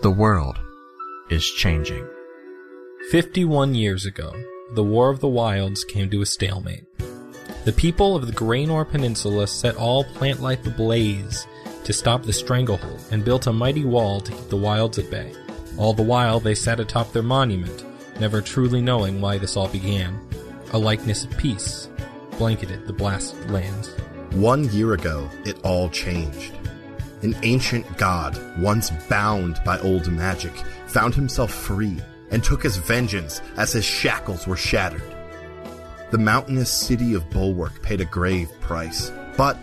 The world is changing. 51 years ago, the War of the Wilds came to a stalemate. The people of the Graynor Peninsula set all plant life ablaze to stop the stranglehold and built a mighty wall to keep the wilds at bay. All the while, they sat atop their monument, never truly knowing why this all began. A likeness of peace blanketed the blasted lands. One year ago, it all changed. An ancient god, once bound by old magic, found himself free and took his vengeance as his shackles were shattered. The mountainous city of Bulwark paid a grave price, but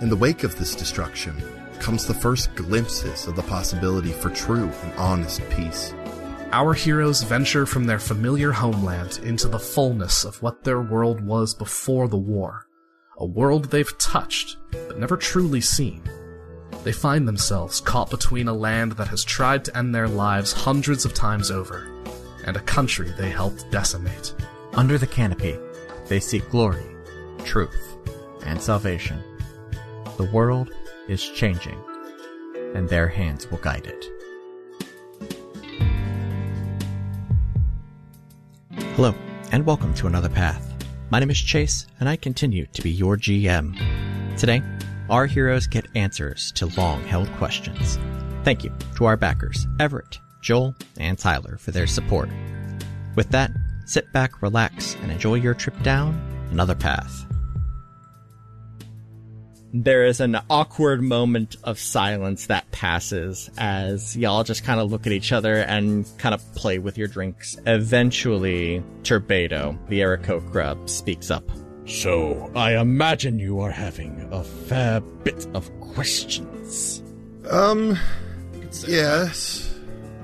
in the wake of this destruction comes the first glimpses of the possibility for true and honest peace. Our heroes venture from their familiar homeland into the fullness of what their world was before the war. A world they've touched, but never truly seen. They find themselves caught between a land that has tried to end their lives hundreds of times over, and a country they helped decimate. Under the canopy, they seek glory, truth, and salvation. The world is changing, and their hands will guide it. Hello, and welcome to Another Path. My name is Chase, and I continue to be your GM. Today, our heroes get answers to long held questions. Thank you to our backers, Everett, Joel, and Tyler, for their support. With that, sit back, relax, and enjoy your trip down another path. There is an awkward moment of silence that passes as y'all just kind of look at each other and kind of play with your drinks. Eventually, Turbado, the Aarakocra, speaks up. So, I imagine you are having a fair bit of questions. Um, yes.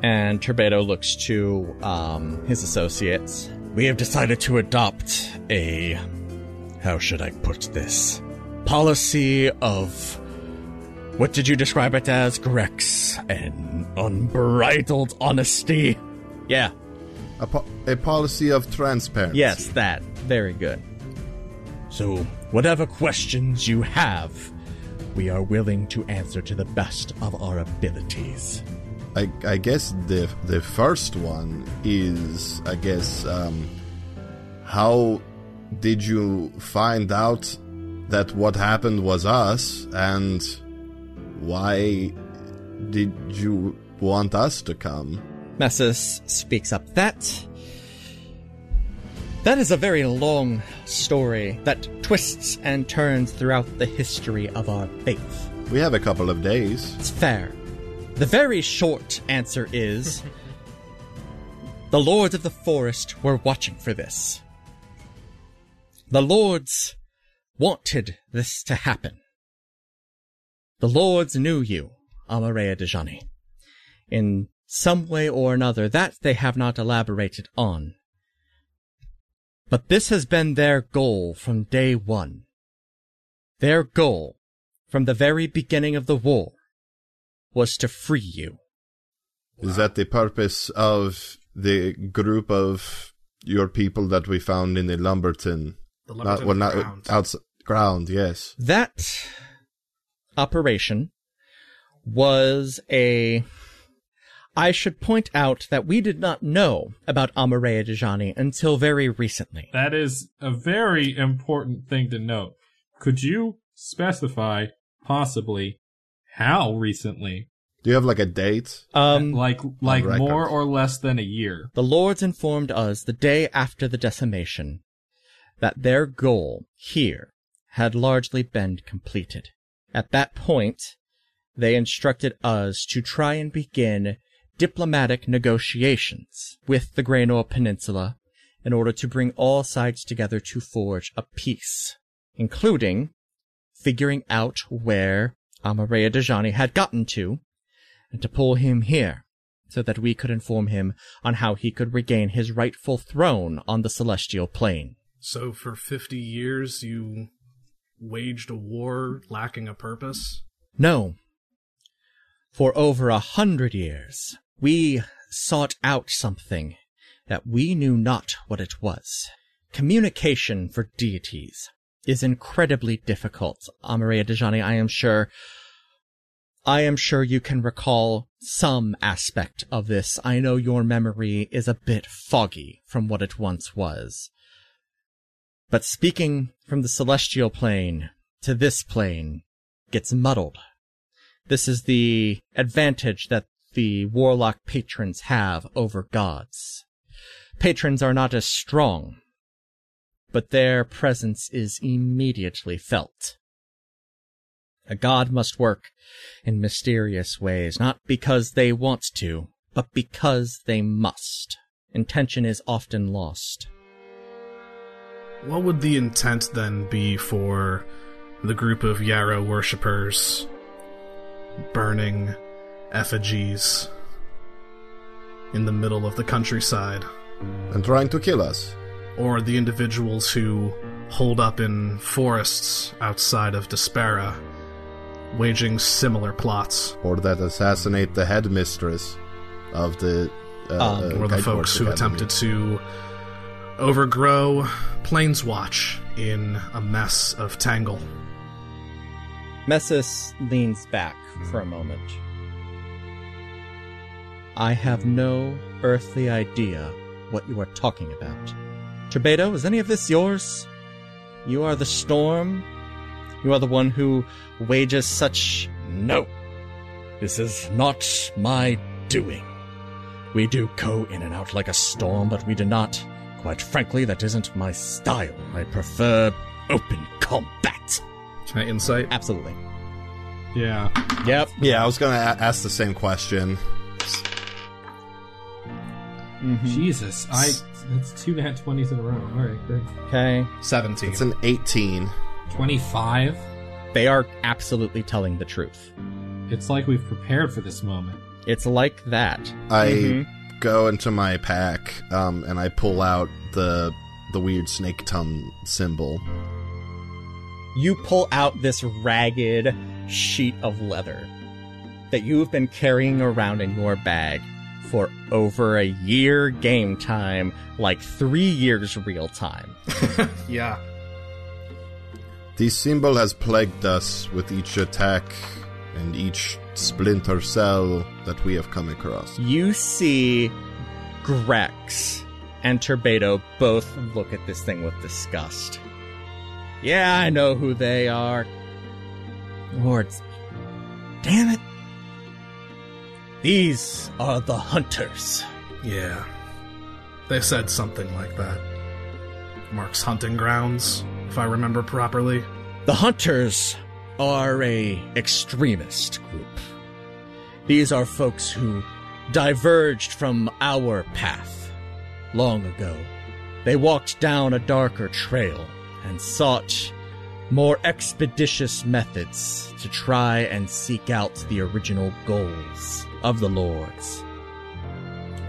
And Turbado looks to um, his associates. We have decided to adopt a. How should I put this? Policy of. What did you describe it as? Grex An unbridled honesty? Yeah, A, po- a policy of transparency. yes, that. Very good. So, whatever questions you have, we are willing to answer to the best of our abilities. I, I guess the the first one is I guess um, how did you find out that what happened was us and why did you want us to come? Messus speaks up. That. That is a very long story that twists and turns throughout the history of our faith. We have a couple of days. It's fair. The very short answer is the lords of the forest were watching for this. The lords wanted this to happen. The lords knew you, Amarea Dejani. In some way or another, that they have not elaborated on. But this has been their goal from day one. Their goal, from the very beginning of the war, was to free you. Is that the purpose of the group of your people that we found in the Lumberton? The Not, Lumberton well, not ground. outs- ground. Yes. That operation was a. I should point out that we did not know about Amarea Dejani until very recently. That is a very important thing to note. Could you specify, possibly, how recently? Do you have like a date? Um, like, like more or less than a year? The lords informed us the day after the decimation that their goal here had largely been completed. At that point, they instructed us to try and begin diplomatic negotiations with the Graynor Peninsula in order to bring all sides together to forge a peace, including figuring out where Amarea Dejani had gotten to and to pull him here so that we could inform him on how he could regain his rightful throne on the celestial plane. So for 50 years you waged a war lacking a purpose? No. For over a hundred years, we sought out something that we knew not what it was. Communication for deities is incredibly difficult, Amaria Dejani, I am sure. I am sure you can recall some aspect of this. I know your memory is a bit foggy from what it once was. But speaking from the celestial plane to this plane gets muddled. This is the advantage that the warlock patrons have over gods. Patrons are not as strong, but their presence is immediately felt. A god must work in mysterious ways, not because they want to, but because they must. Intention is often lost. What would the intent then be for the group of Yarrow worshippers burning effigies in the middle of the countryside? And trying to kill us. Or the individuals who hold up in forests outside of Despera waging similar plots, Or that assassinate the headmistress of the. Uh, Um, uh, or the folks Force who Academy. attempted to overgrow Planeswatch in a mess of tangle. Messus leans back for a moment. I have no earthly idea what you are talking about. Trebedo, is any of this yours? You are the storm? You are the one who wages such. No, this is not my doing. We do go in and out like a storm, but we do not. Quite frankly, that isn't my style. I prefer open combat. Can I insight? Absolutely. Yeah. Yep. Yeah, I was gonna a- ask the same question. Jesus. I. That's two nat 20s in a row. Alright, good. Okay. 17. It's an 18. 25? They are absolutely telling the truth. It's like we've prepared for this moment. It's like that. I Mhm. go into my pack um, and I pull out the the weird snake tongue symbol. you pull out this ragged sheet of leather that you've been carrying around in your bag for over a year game time, like three years real time. yeah. The symbol has plagued us with each attack and each splinter cell that we have come across. You see Grex and Turbedo both look at this thing with disgust. Yeah, I know who they are. Lords. Damn it. These are the hunters. Yeah. They said something like that. Mark's hunting grounds, if I remember properly. The Hunters are a extremist group. These are folks who diverged from our path long ago. They walked down a darker trail and sought more expeditious methods to try and seek out the original goals of the Lords.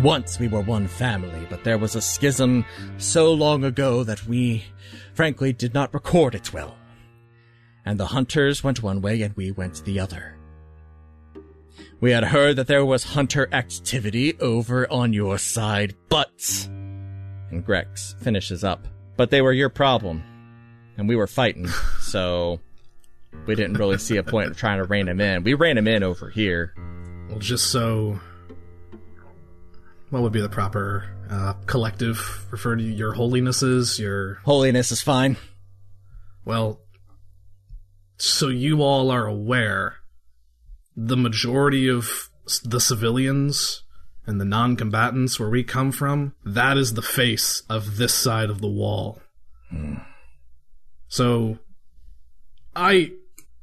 Once we were one family, but there was a schism so long ago that we, frankly, did not record it well. And the hunters went one way and we went the other. We had heard that there was hunter activity over on your side, but. And Grex finishes up. But they were your problem. And we were fighting, so. We didn't really see a point of trying to rein him in. We ran him in over here. Well, just so. What would be the proper uh, collective? Refer to your holinesses, your. Holiness is fine. Well, so you all are aware, the majority of the civilians and the non combatants where we come from, that is the face of this side of the wall. So, I.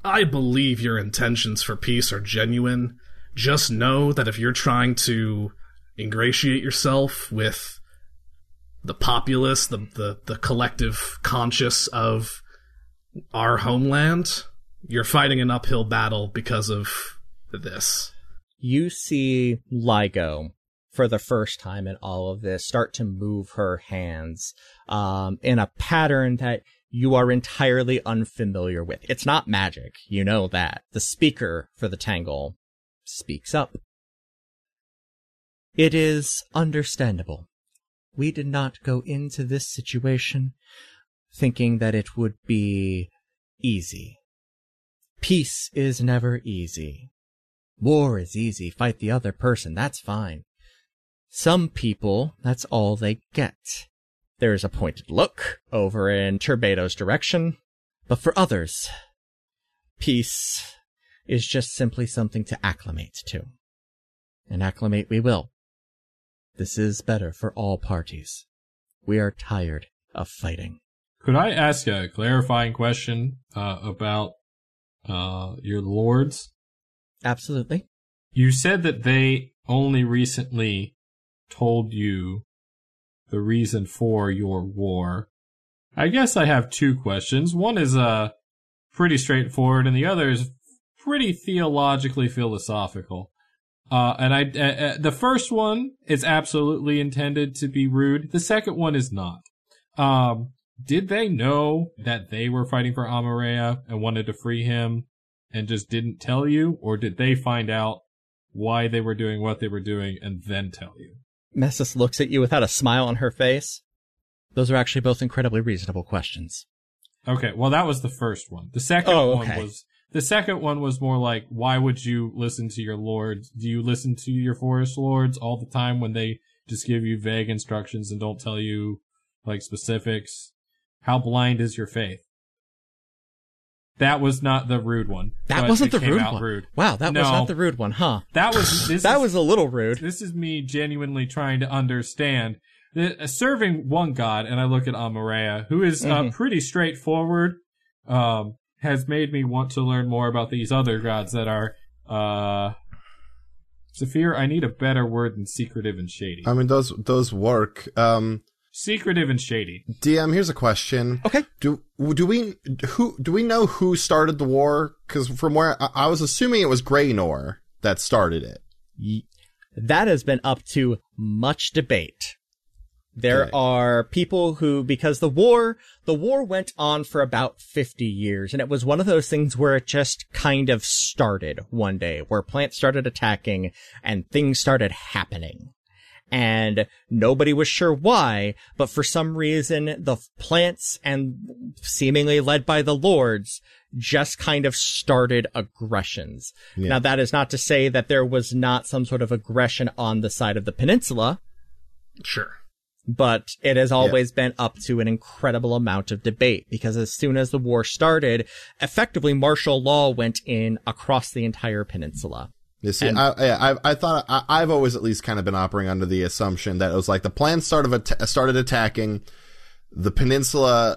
I believe your intentions for peace are genuine. Just know that if you're trying to ingratiate yourself with the populace, the, the, the collective conscious of our homeland, you're fighting an uphill battle because of this. you see Ligo for the first time in all of this start to move her hands um, in a pattern that you are entirely unfamiliar with. It's not magic, you know that. The speaker for the Tangle speaks up. It is understandable. We did not go into this situation thinking that it would be easy. Peace is never easy. War is easy. Fight the other person. That's fine. Some people, that's all they get. There is a pointed look over in Turbado's direction, but for others, peace is just simply something to acclimate to. And acclimate we will. This is better for all parties. We are tired of fighting. Could I ask a clarifying question uh, about uh, your lords? Absolutely. You said that they only recently told you the reason for your war. I guess I have two questions. One is uh pretty straightforward, and the other is pretty theologically philosophical. Uh, and I, uh, uh, the first one is absolutely intended to be rude. The second one is not. Um, did they know that they were fighting for Amareya and wanted to free him and just didn't tell you? Or did they find out why they were doing what they were doing and then tell you? Messus looks at you without a smile on her face. Those are actually both incredibly reasonable questions. Okay, well that was the first one. The second Oh, one okay. was the second one was more like why would you listen to your lords? Do you listen to your forest lords all the time when they just give you vague instructions and don't tell you like specifics? How blind is your faith? That was not the rude one. That wasn't the rude one. rude. Wow, that was not the rude one, huh? That was this that is- was a little rude. this is me genuinely trying to understand that uh, serving one god, and I look at Amareya, who is uh, Mhm. pretty straightforward, um, has made me want to learn more about these other gods that are, uh, Zephyr, I need a better word than secretive and shady. I mean, those those work. Um, secretive and shady. DM, here's a question. Okay. Do do we who do we know who started the war? Because from where I, I was assuming it was Graynor that started it. Ye- That has been up to much debate. There Okay. are people who, because the war, the war went on for about 50 years, and it was one of those things where it just kind of started one day, where plants started attacking and things started happening. And nobody was sure why, but for some reason, the plants and seemingly led by the lords just kind of started aggressions. Yeah. Now that is not to say that there was not some sort of aggression on the side of the peninsula, Sure. But it has always been up to an incredible amount of debate because as soon as the war started, effectively martial law went in across the entire peninsula. You see, And- I, I, I- thought I, I've always at least kind of been operating under the assumption that it was like the plan started at- started attacking the peninsula,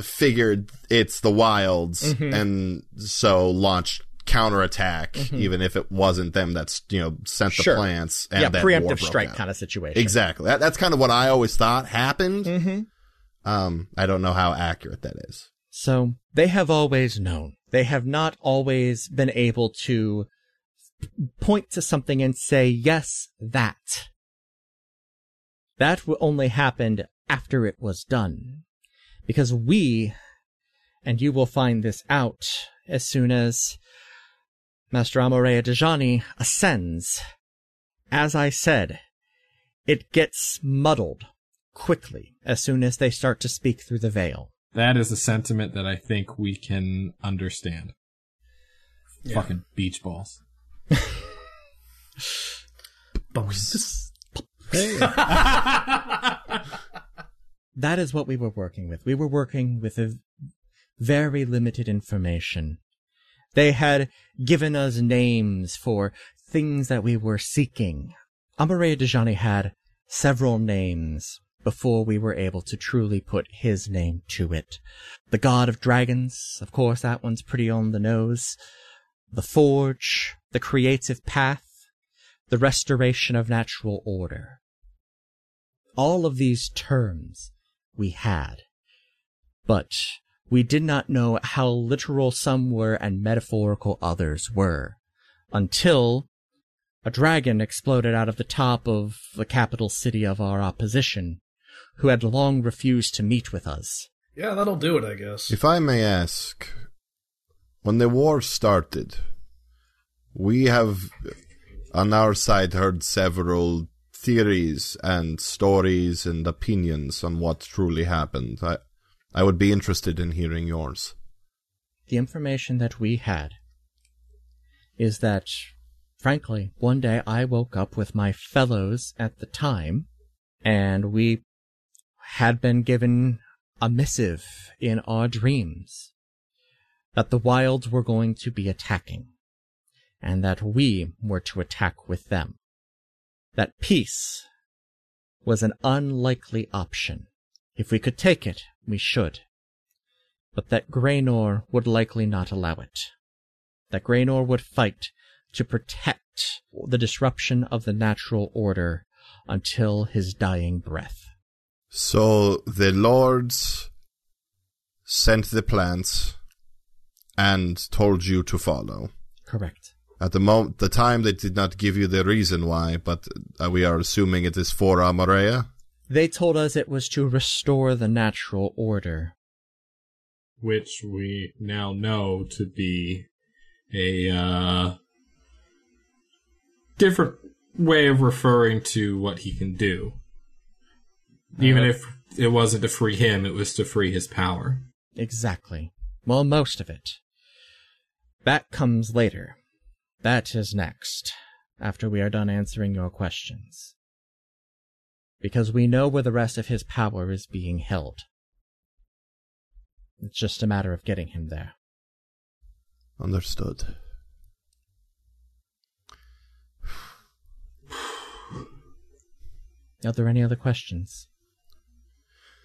figured it's the wilds, Mm-hmm. and so launched counterattack, even if it wasn't them that's you know sent the Sure. plants. And yeah, then war preemptive strike out. kind of situation. Exactly. That, that's kind of what I always thought happened. Mm-hmm. Um, I don't know how accurate that is. So they have always known. They have not always been able to point to something and say, yes, that. That only happened after it was done. Because we, and you will find this out as soon as Master Amorea Dejani ascends. As I said, it gets muddled quickly as soon as they start to speak through the veil. That is a sentiment that I think we can understand. Fucking beach balls. That is what we were working with. We were working with a very limited information. They had given us names for things that we were seeking. Amareya Dejani had several names before we were able to truly put his name to it. The God of Dragons, of course, that one's pretty on the nose. The Forge, the Creative Path, the Restoration of Natural Order. All of these terms we had. But we did not know how literal some were and metaphorical others were. Until a dragon exploded out of the top of the capital city of our opposition, who had long refused to meet with us. Yeah, that'll do it, I guess. If I may ask, when the war started, we have on our side heard several theories and stories and opinions on what truly happened. I, I would be interested in hearing yours. The information that we had is that frankly, one day I woke up with my fellows at the time, and we had been given a missive in our dreams that the wilds were going to be attacking, and that we were to attack with them. That peace was an unlikely option. If we could take it, we should. But that Graynor would likely not allow it. That Graynor would fight to protect the disruption of the natural order until his dying breath. So the lords sent the plants and told you to follow. Correct. At the moment, the time they did not give you the reason why, but uh, we are assuming it is for Amareya. They told us it was to restore the natural order. Which we now know to be a uh, different way of referring to what he can do. Even if it wasn't to free him, it was to free his power. Exactly. Well, most of it. That comes later. That is next, after we are done answering your questions. Because we know where the rest of his power is being held. It's just a matter of getting him there. Understood. Are there any other questions?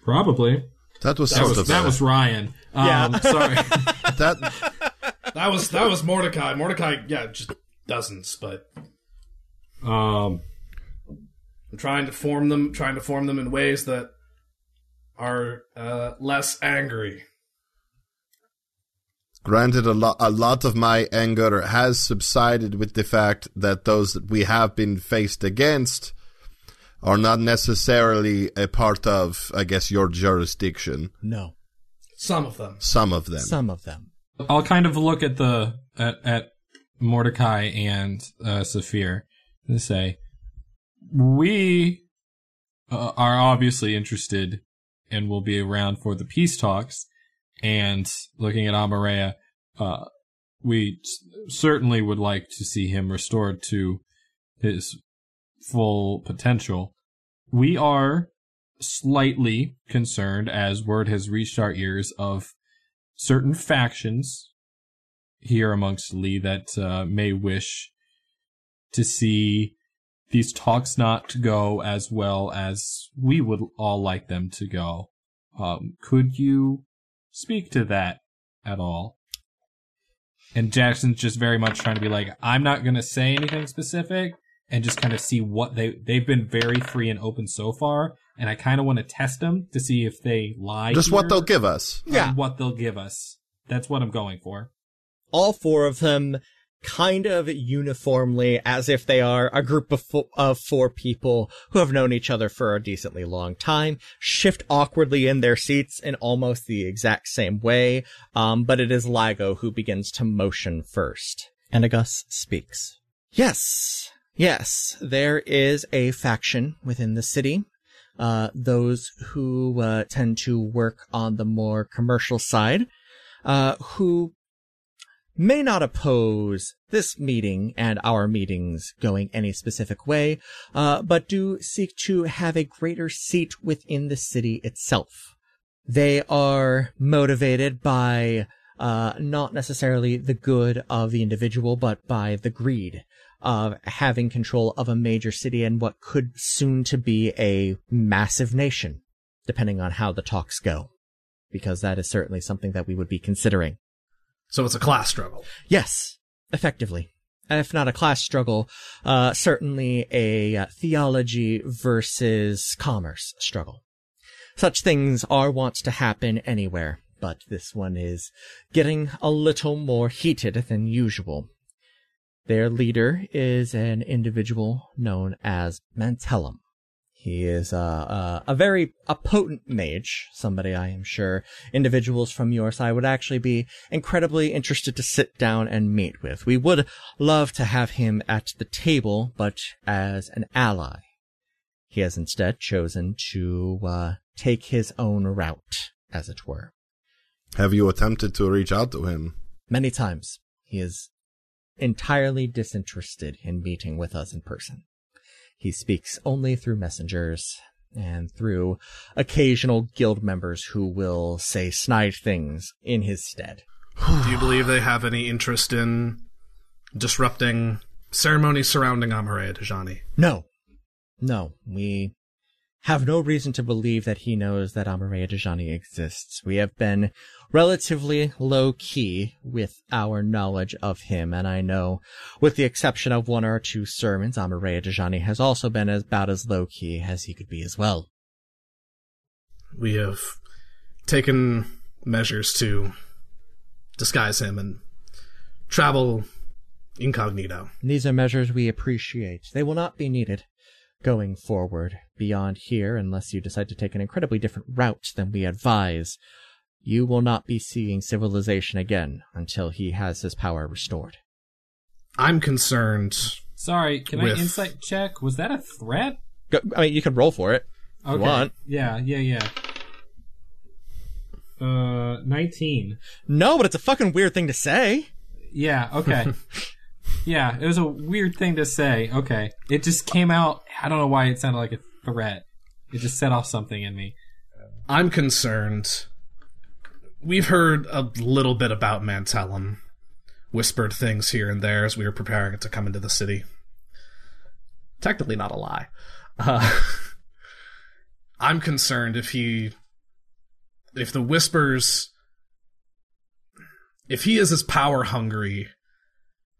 Probably. That was That sort was of that a- was Ryan. Um, Yeah. sorry. that That was that was Mordecai. Mordecai, yeah, just dozens, but Um, I'm trying to form them, trying to form them in ways that are uh, less angry. Granted, a lot, a lot of my anger has subsided with the fact that those that we have been faced against are not necessarily a part of, I guess, your jurisdiction. No. Some of them. Some of them. Some of them. I'll kind of look at the at, at Mordecai and uh, Saphir and say, we uh, are obviously interested and will be around for the peace talks. And looking at Amareya, uh, we certainly would like to see him restored to his full potential. We are slightly concerned as word has reached our ears of certain factions here amongst Lee that uh, may wish to see these talks not to go as well as we would all like them to go. Um, could you speak to that at all? And Jackson's just very much trying to be like, I'm not going to say anything specific and just kind of see what they, they've been very free and open so far. And I kind of want to test them to see if they lie. Just what they'll give us. Yeah. what they'll give us. That's what I'm going for. all four of them kind of uniformly as if they are a group of, fo- of four people who have known each other for a decently long time shift awkwardly in their seats in almost the exact same way um, but it is Ligo who begins to motion first. Enagus speaks. Yes yes there is a faction within the city. Uh, those who uh, tend to work on the more commercial side uh, who may not oppose this meeting and our meetings going any specific way, uh, but do seek to have a greater seat within the city itself. They are motivated by uh, not necessarily the good of the individual, but by the greed of having control of a major city and what could soon to be a massive nation, depending on how the talks go. Because that is certainly something that we would be considering. So it's a class struggle. Yes, effectively. If not a class struggle, uh, certainly a uh, theology versus commerce struggle. Such things are wont to happen anywhere, but this one is getting a little more heated than usual. Their leader is an individual known as Mantellum. He is uh, uh, a very a potent mage, somebody I am sure individuals from your side would actually be incredibly interested to sit down and meet with. We would love to have him at the table, but as an ally. He has instead chosen to uh, take his own route, as it were. Have you attempted to reach out to him? Many times he is entirely disinterested in meeting with us in person. He speaks only through messengers and through occasional guild members who will say snide things in his stead. Do you believe they have any interest in disrupting ceremonies surrounding Amareya Dejani? No. No, we have no reason to believe that he knows that Amareya Dejani exists. We have been relatively low key with our knowledge of him, and I know, with the exception of one or two sermons, Amareya Dejani has also been about as low key as he could be as well. We have taken measures to disguise him and travel incognito. These are measures we appreciate. They will not be needed going forward beyond here unless you decide to take an incredibly different route than we advise. You will not be seeing civilization again until he has his power restored. I'm concerned. Sorry, can With- I insight check? Was that a threat? Go, I mean, you could roll for it. Okay. want. Yeah, yeah, yeah. Uh, 19. No, but it's a fucking weird thing to say. Yeah, okay. yeah, it was a weird thing to say. Okay. It just came out. I don't know why it sounded like a threat. It just set off something in me. I'm concerned. We've heard a little bit about Mantellum, whispered things here and there as we were preparing to come into the city. Technically, not a lie. Uh, I'm concerned if he, if the whispers, if he is as power hungry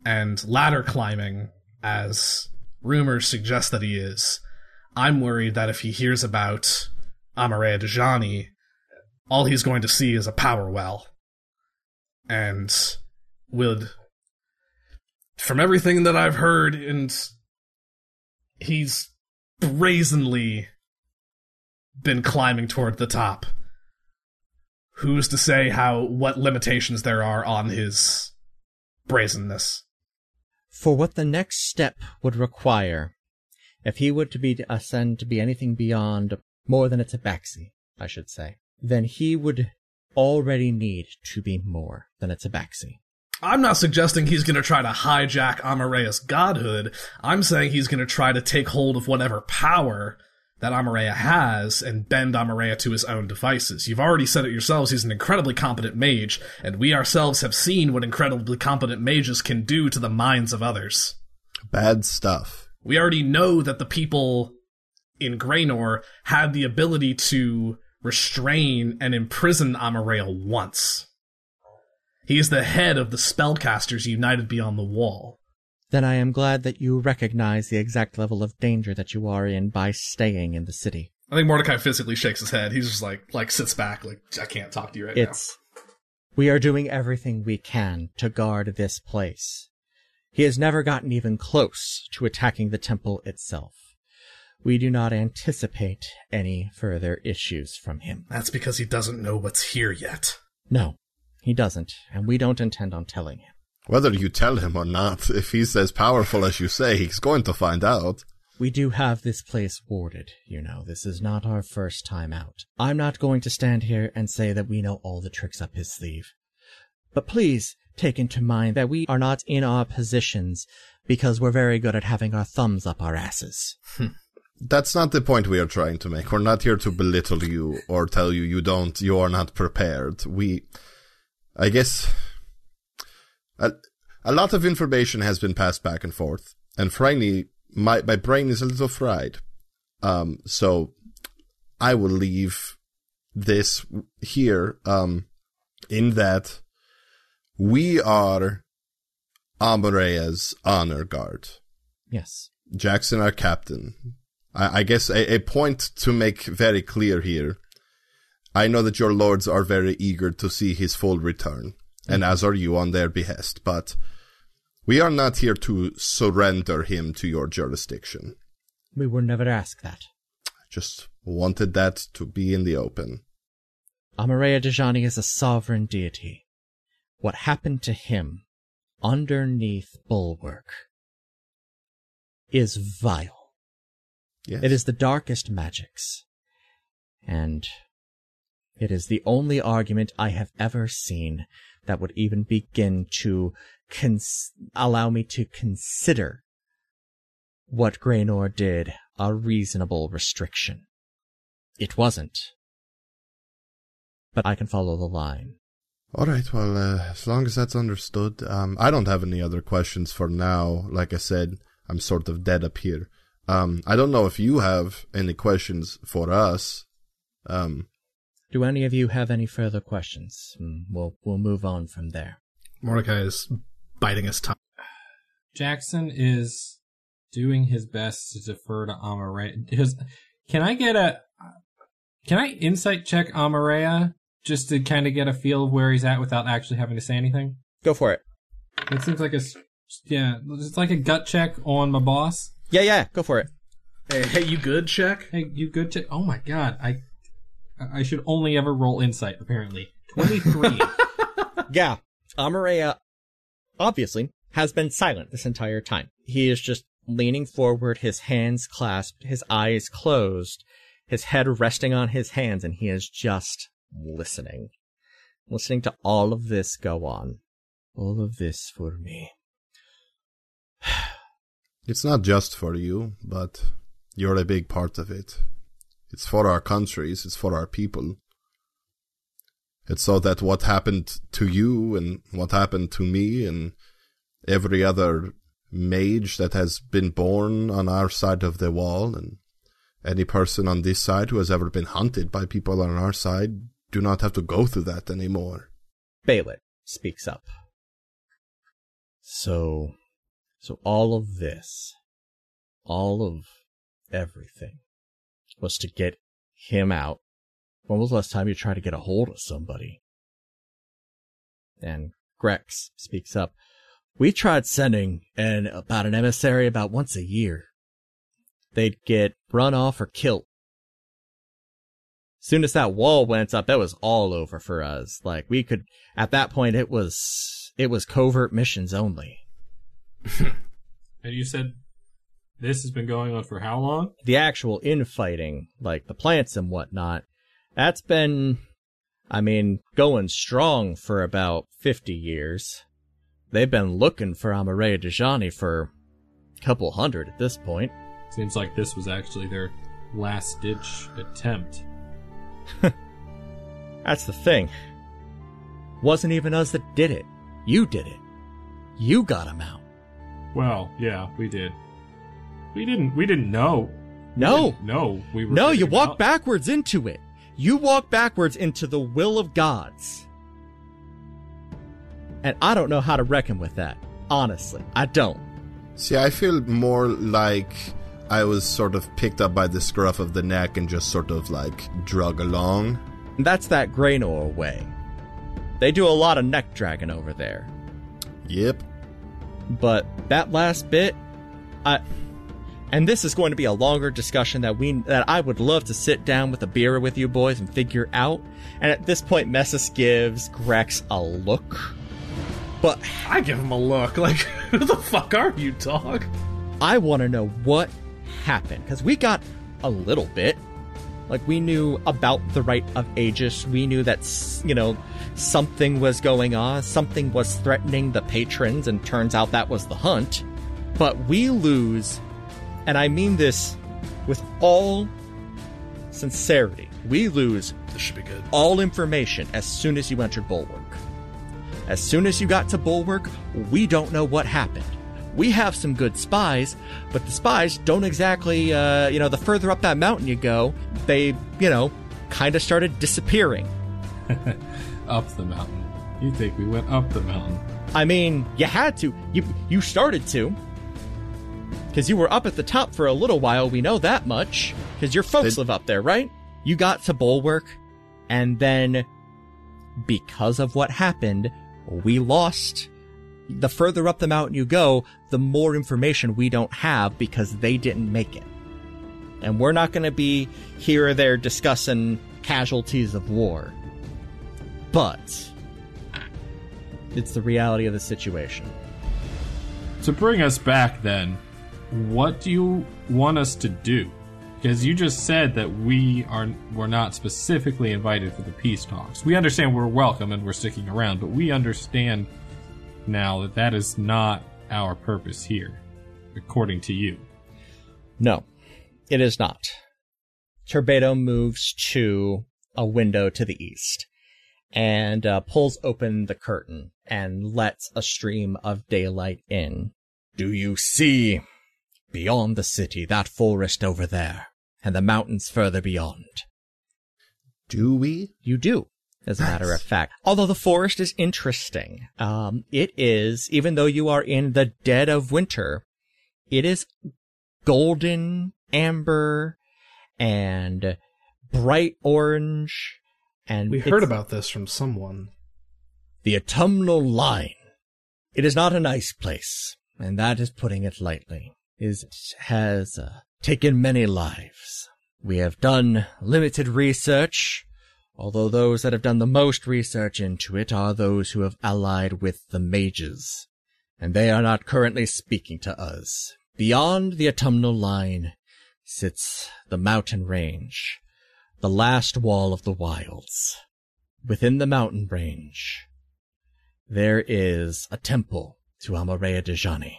and ladder climbing as rumors suggest that he is, I'm worried that if he hears about Amareya Dejani, all he's going to see is a power well. And would, from everything that I've heard, and he's brazenly been climbing toward the top. Who's to say how what limitations there are on his brazenness? For what the next step would require, if he were to be ascend to be anything beyond more than a tabaxi, I should say, then he would already need to be more than a tabaxi. I'm not suggesting he's going to try to hijack Amareya's godhood. I'm saying he's going to try to take hold of whatever power that Amareya has and bend Amareya to his own devices. You've already said it yourselves, he's an incredibly competent mage, and we ourselves have seen what incredibly competent mages can do to the minds of others. Bad stuff. We already know that the people in Graynor had the ability to restrain and imprison Amareya once. He is the head of the spellcasters united beyond the wall. Then I am glad that you recognize the exact level of danger that you are in by staying in the city. I think Mordecai physically shakes his head. He's just like like sits back, like I can't talk to you right It's. We are doing everything we can to guard this place. He has never gotten even close to attacking the temple itself. We do not anticipate any further issues from him. That's because he doesn't know what's here yet. No, he doesn't, and we don't intend on telling him. Whether you tell him or not, if he's as powerful as you say, he's going to find out. We do have this place warded, you know. This is not our first time out. I'm not going to stand here and say that we know all the tricks up his sleeve. But please take into mind that we are not in our positions because we're very good at having our thumbs up our asses. Hmm. That's not the point we are trying to make. We're not here to belittle you or tell you you don't, you are not prepared. We, I guess, a, a lot of information has been passed back and forth, and frankly, my, my brain is a little fried. Um, so I will leave this here, um, in that we are Amarea's honor guard. Yes. Jackson, our captain. I, I guess a, a point to make very clear here. I know that your lords are very eager to see his full return, and mm. as are you on their behest, but we are not here to surrender him to your jurisdiction. We were never asked that. I just wanted that to be in the open. Amareya Dejani is a sovereign deity. What happened to him underneath Bulwark is vile. Yes. It is the darkest magics. And it is the only argument I have ever seen that would even begin to cons- allow me to consider what Graynor did a reasonable restriction. It wasn't. But I can follow the line. All right. Well, uh, as long as that's understood, um, I don't have any other questions for now. Like I said, I'm sort of dead up here. Um, I don't know if you have any questions for us. Um, Do any of you have any further questions? Mm, We'll we'll move on from there. Mordecai is biting his tongue. Jackson is doing his best to defer to Amareya. Does- Can I get a? Can I insight check Amareya just to kind of get a feel of where he's at without actually having to say anything? Go for it. It seems like a s- yeah, it's like a gut check on my boss. Yeah, yeah, go for it. Hey, hey, you good, check? Hey, you good check? Oh my god, I I should only ever roll insight. Apparently, twenty three. Yeah. Amareya obviously has been silent this entire time. He is just leaning forward, his hands clasped, his eyes closed, his head resting on his hands, and he is just listening. Listening to all of this go on. All of this for me. it's not just for you, but you're a big part of it. It's for our countries. It's for our people. It's so that what happened to you and what happened to me and every other mage that has been born on our side of the wall and any person on this side who has ever been hunted by people on our side do not have to go through that anymore. Baylett speaks up. So, so all of this, all of everything was to get him out. When was the last time you tried to get a hold of somebody? And Grex speaks up. We tried sending an about an emissary about once a year. They'd get run off or killed. Soon as that wall went up, it was all over for us. Like we could, at that point, it was it was covert missions only. and you said this has been going on for how long? The actual infighting, like the plants and whatnot, that's been, I mean, going strong for about fifty years. They've been looking for Amareya Dejani for a couple hundred at this point. Seems like this was actually their last ditch attempt. That's the thing. Wasn't even us that did it. You did it. You got him out. Well, yeah, we did. We didn't. We didn't know. No. No, we were. No, you walk out- backwards into it. You walk backwards into the will of gods. And I don't know how to reckon with that. Honestly, I don't. See, I feel more like I was sort of picked up by the scruff of the neck and just sort of like drug along. And that's that Graynor way. They do a lot of neck dragging over there. Yep. But that last bit, I and this is going to be a longer discussion that we that I would love to sit down with a beer with you boys and figure out. And at this point, Messis gives Grex a look. But I give him a look. Like, who the fuck are you, dog? I want to know what happened because we got a little bit. Like we knew about the right of Aegis. We knew that you know something was going on. Something was threatening the patrons, and turns out that was the hunt. But we lose, and I mean this with all sincerity. We lose This should be good. all information as soon as you entered Bulwark. As soon as you got to Bulwark, we don't know what happened. We have some good spies, but the spies don't exactly, uh, you know, the further up that mountain you go, they, you know, kind of started disappearing. up the mountain. You think we went up the mountain? I mean, you had to. You you started to. Because you were up at the top for a little while, we know that much. Because your folks They- live up there, right? You got to Bulwark, and then, because of what happened, we lost. The further up the mountain you go, the more information we don't have because they didn't make it. And we're not going to be here or there discussing casualties of war. But, it's the reality of the situation. To bring us back, then, what do you want us to do? Because you just said that we are we're not specifically invited for the peace talks. We understand we're welcome and we're sticking around, but we understand now that that is not our purpose here, according to you. No, it is not. Turbedo moves to a window to the east and uh, pulls open the curtain and lets a stream of daylight in. Do you see beyond the city that forest over there and the mountains further beyond? Do we? You do, as a matter of fact. Although the forest is interesting, um, it is, even though you are in the dead of winter, it is golden, amber, and bright orange. And We heard about this from someone. The autumnal line. It is not a nice place, and that is putting it lightly. Is has uh, taken many lives. We have done limited research, although those that have done the most research into it are those who have allied with the mages, and they are not currently speaking to us. Beyond the autumnal line sits the mountain range, the last wall of the wilds. Within the mountain range, there is a temple to Amareya Dejani.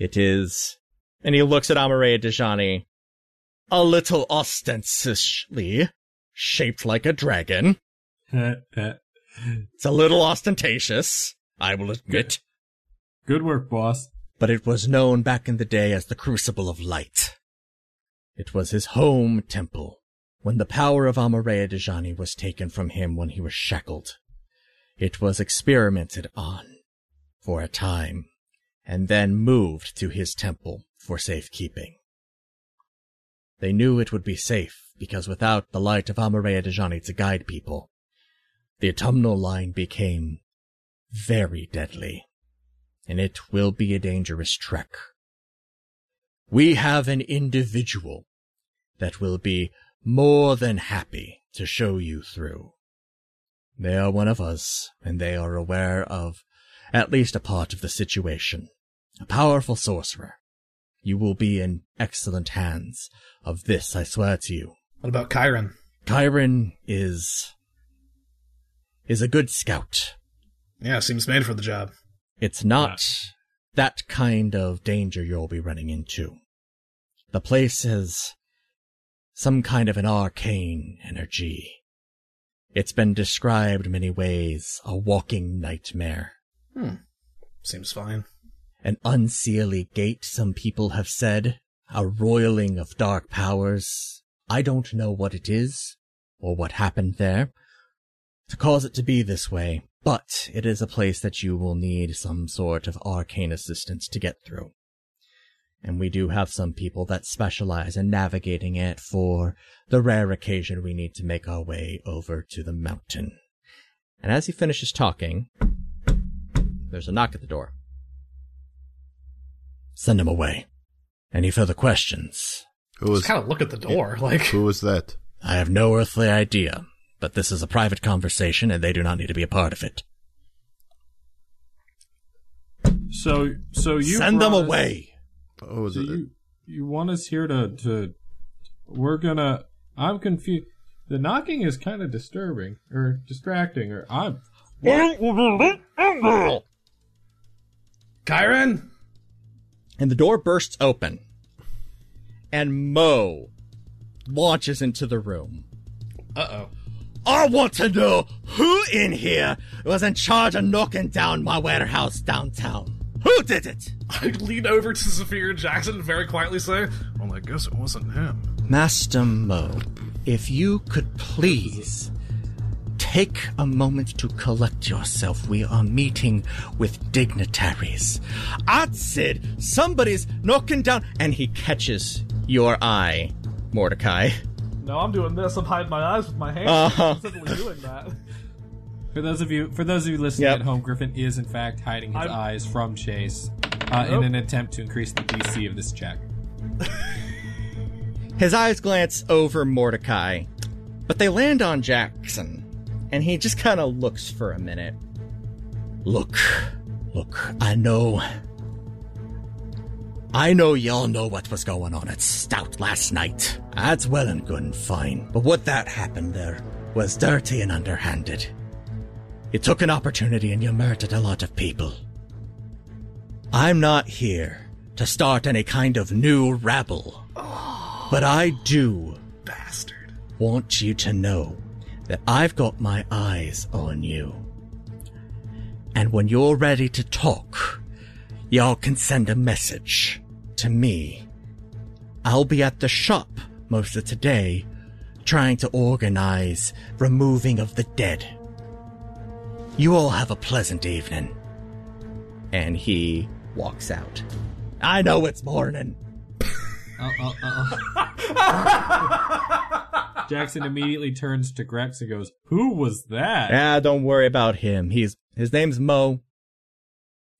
It is, and he looks at Amareya Dejani, a little ostentiously shaped like a dragon. It's a little ostentatious, I will admit, Good work, boss. but it was known back in the day as the Crucible of Light. It was his home temple when the power of Amareya Dejani was taken from him when he was shackled. It was experimented on for a time and then moved to his temple for safekeeping. They knew it would be safe because without the light of Amareya Dejani to guide people, the autumnal line became very deadly, and it will be a dangerous trek. We have an individual that will be more than happy to show you through. They are one of us, and they are aware of at least a part of the situation. A powerful sorcerer. You will be in excellent hands of this, I swear to you. What about Chiron? Chiron is is a good scout. Yeah, seems made for the job. It's not that kind of danger you'll be running into. The place has some kind of an arcane energy. It's been described many ways, a walking nightmare. Hmm. Seems fine. An unseelie gate, some people have said. A roiling of dark powers. I don't know what it is, or what happened there, to cause it to be this way, but it is a place that you will need some sort of arcane assistance to get through. And we do have some people that specialize in navigating it for the rare occasion we need to make our way over to the mountain. And as he finishes talking, there's a knock at the door. Send him away. Any further questions? Who was Just kind of look at the door, like who was that? I have no earthly idea, but this is a private conversation and they do not need to be a part of it. So, so you Send them brought us- away! Oh, was So it? you you want us here to to we're gonna I'm confused. The knocking is kind of disturbing or distracting or I'm Chiron. And the door bursts open, and Mo launches into the room. Uh oh. I want to know who in here was in charge of knocking down my warehouse downtown. Who did it? I lean over to Sophia Jackson and very quietly say, "Well, I guess it wasn't him." Master Mo, if you could please take a moment to collect yourself. We are meeting with dignitaries. I said somebody's knocking down, and he catches your eye, Mordecai. No, I'm doing this. I'm hiding my eyes with my hands. Uh-huh. I'm specifically doing that. for those of you for those of you listening Yep. at home. Griffin is in fact hiding his I'm- eyes from Chase uh, in an attempt to increase the DC of this check. His eyes glance over Mordecai, but they land on Jackson, and he just kind of looks for a minute. Look, look, I know. I know y'all know what was going on at Stout last night. That's well and good and fine. But what that happened there was dirty and underhanded. You took an opportunity and you murdered a lot of people. I'm not here to start any kind of new rabble. Oh. But I do Bastard. want you to know that I've got my eyes on you. And when you're ready to talk, y'all can send a message to me. I'll be at the shop most of today trying to organize removing of the dead. You all have a pleasant evening. And he walks out. I know it's morning. Oh, oh, oh. Jackson immediately turns to Grex and goes, "Who was that?" Ah, don't worry about him. He's his name's Mo.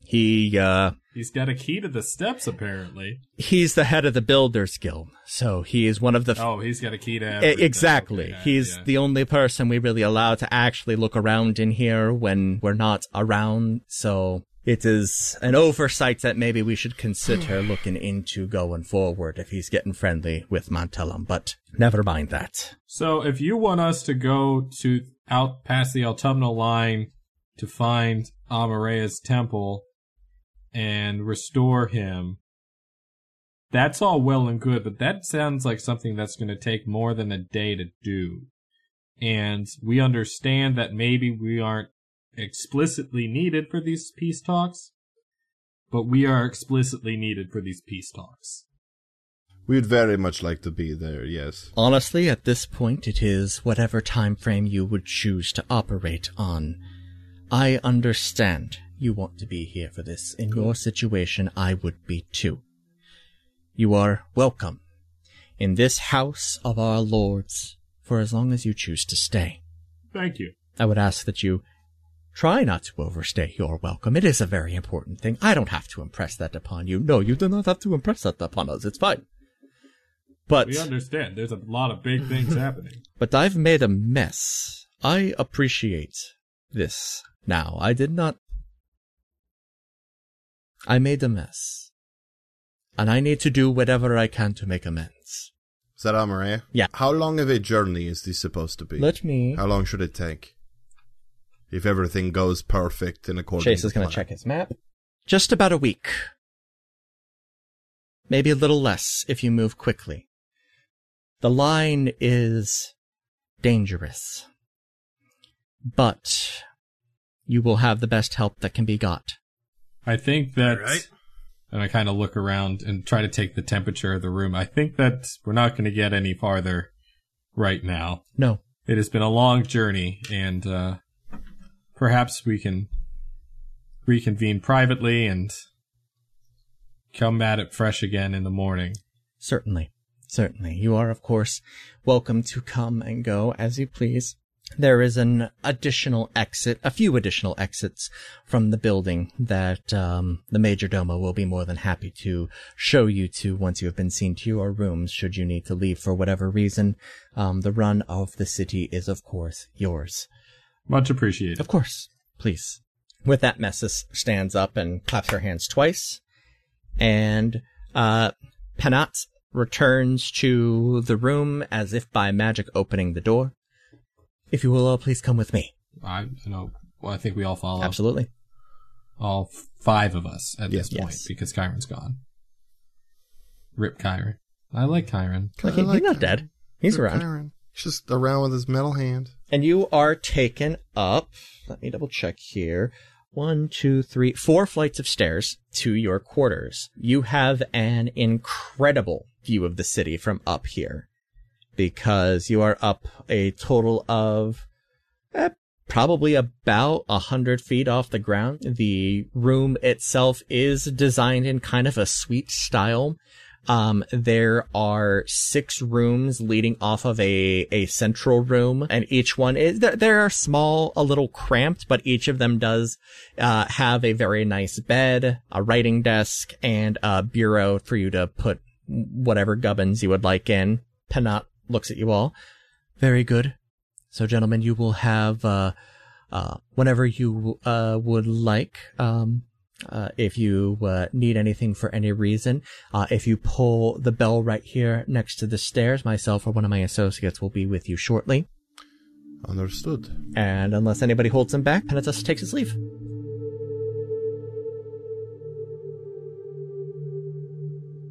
He uh He's got a key to the steps, apparently. he's the head of the Builders Guild, so he is one of the Oh, he's got a key to everything. exactly. Okay, he's yeah. the only person we really allow to actually look around in here when we're not around. So it is an oversight that maybe we should consider looking into going forward if he's getting friendly with Mantellum. But never mind that. So if you want us to go to out past the autumnal line to find Amarea's temple and restore him, that's all well and good, but that sounds like something that's going to take more than a day to do. And we understand that maybe we aren't explicitly needed for these peace talks, but we are explicitly needed for these peace talks. We'd very much like to be there, yes. Honestly, at this point, it is whatever time frame you would choose to operate on. I understand you want to be here for this. In your situation, I would be too. You are welcome in this house of our lords for as long as you choose to stay. Thank you. I would ask that you try not to overstay your welcome. It is a very important thing. I don't have to impress that upon you. No, you do not have to impress that upon us. It's fine. But We understand. There's a lot of big things happening. but I've made a mess. I appreciate this now. I did not. I made a mess. And I need to do whatever I can to make amends. Is that Amaria? Yeah. How long of a journey is this supposed to be? Let me. How long should it take? If everything goes perfect and according Chase to is going to check his map. Just about a week. Maybe a little less if you move quickly. The line is dangerous. But you will have the best help that can be got. I think that, Alright. and I kind of look around and try to take the temperature of the room. I think that we're not going to get any farther right now. No. It has been a long journey, and uh, perhaps we can reconvene privately and come at it fresh again in the morning. Certainly. Certainly. You are, of course, welcome to come and go as you please. There is an additional exit, a few additional exits from the building that um, the Major Domo will be more than happy to show you to once you have been seen to your rooms should you need to leave for whatever reason. Um, the run of the city is, of course, yours. Much appreciated. Of course. Please. With that, Messis stands up and claps her hands twice. And, uh, Penat returns to the room as if by magic opening the door. If you will all please come with me. I you know. Well, I think we all follow. Absolutely. All five of us at Yes. this point Yes. because Kyron's gone. Rip Kyron. I like Kyron. Like, I he- like he's not that. dead. He's around. Aaron. He's just around with his metal hand. And you are taken up. Let me double check here. One, two, three, four flights of stairs to your quarters. You have an incredible view of the city from up here because you are up a total of eh, probably about a hundred feet off the ground. The room itself is designed in kind of a suite style. Um, there are six rooms leading off of a, a central room, and each one is, they're, they're small, a little cramped, but each of them does, uh, have a very nice bed, a writing desk, and a bureau for you to put whatever gubbins you would like in. Penat looks at you all. Very good. So, gentlemen, you will have, uh, uh, whenever you, uh, would like, um, uh, if you uh, need anything for any reason, uh, if you pull the bell right here next to the stairs, myself or one of my associates will be with you shortly. Understood. And unless anybody holds him back, Penitus takes his leave.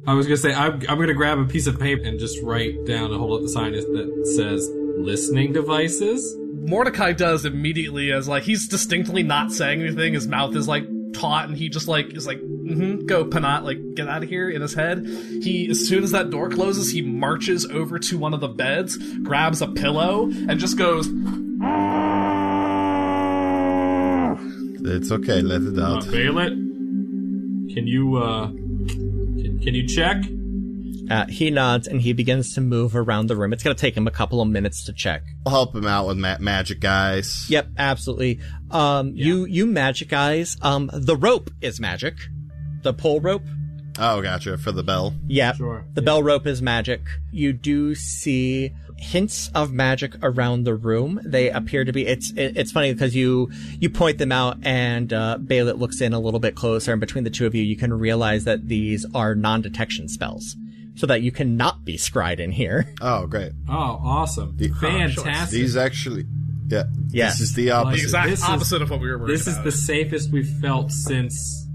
I was gonna say I'm, I'm gonna grab a piece of paper and just write down and hold up the sign that says listening devices. Mordecai does immediately as like he's distinctly not saying anything. His mouth is like taut, and he just like is like, mm-hmm, "Go, Panat, like get out of here." In his head, he as soon as that door closes, he marches over to one of the beds, grabs a pillow, and just goes. It's okay, let it Uh, out. Baylet, can you uh, can, can you check? Uh, he nods and he begins to move around the room. It's going to take him a couple of minutes to check. I'll help him out with ma- magic, guys. Yep, absolutely. Um, you, you magic guys, um, the rope is magic. The pull rope. Oh, gotcha. For the bell. Yeah. Sure. The bell rope is magic. You do see hints of magic around the room. They appear to be, it's, it, it's funny because you, you point them out and, uh, Baylet looks in a little bit closer and between the two of you, you can realize that these are non-detection spells. So that you cannot be scryed in here. Oh, great. Oh, awesome! The- Fantastic. These actually, yeah. Yes. This is the The opposite exact This is- opposite of what we were worried this is the safest we've felt since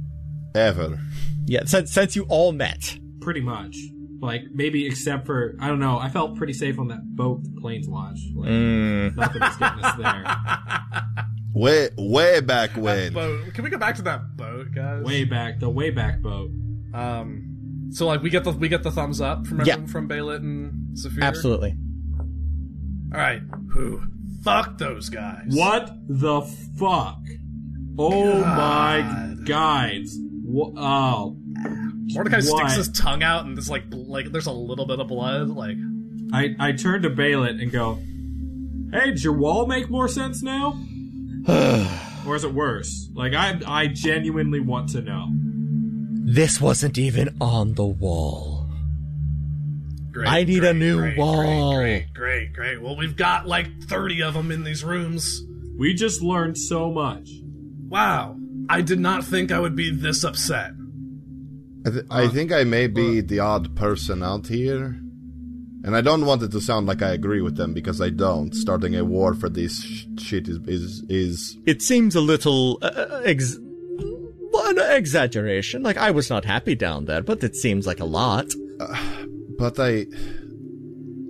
ever. Yeah, since, since you all met. pretty much. Like maybe except for I don't know. I felt pretty safe on that boat, the planes watch. Like, Mm. Nothing was getting us there. Way, way back when. boat. Can we go back to that boat, guys? Way back, the way back boat. Um. So like we get the we get the thumbs up from Yeah. from Baylet and Saphir. Absolutely. All right. Who? Fuck those guys. What the fuck? Oh my God. guides! Wha- oh, Mordecai Why? sticks his tongue out and there's like like there's a little bit of blood. Like I I turn to Baylet and go, "Hey, does your wall make more sense now, or is it worse? Like I I genuinely want to know." This wasn't even on the wall. great. I need a great, new great, wall. Great, great, great, great. Well, we've got like thirty of them in these rooms. We just learned so much. Wow. I did not think I would be this upset. I, th- I uh, think I may be uh. the odd person out here. And I don't want it to sound like I agree with them because I don't. Starting a war for this sh- shit is, is is It seems a little uh, uh ex- well, an exaggeration. Like I was not happy down there, but it seems like a lot. Uh, but I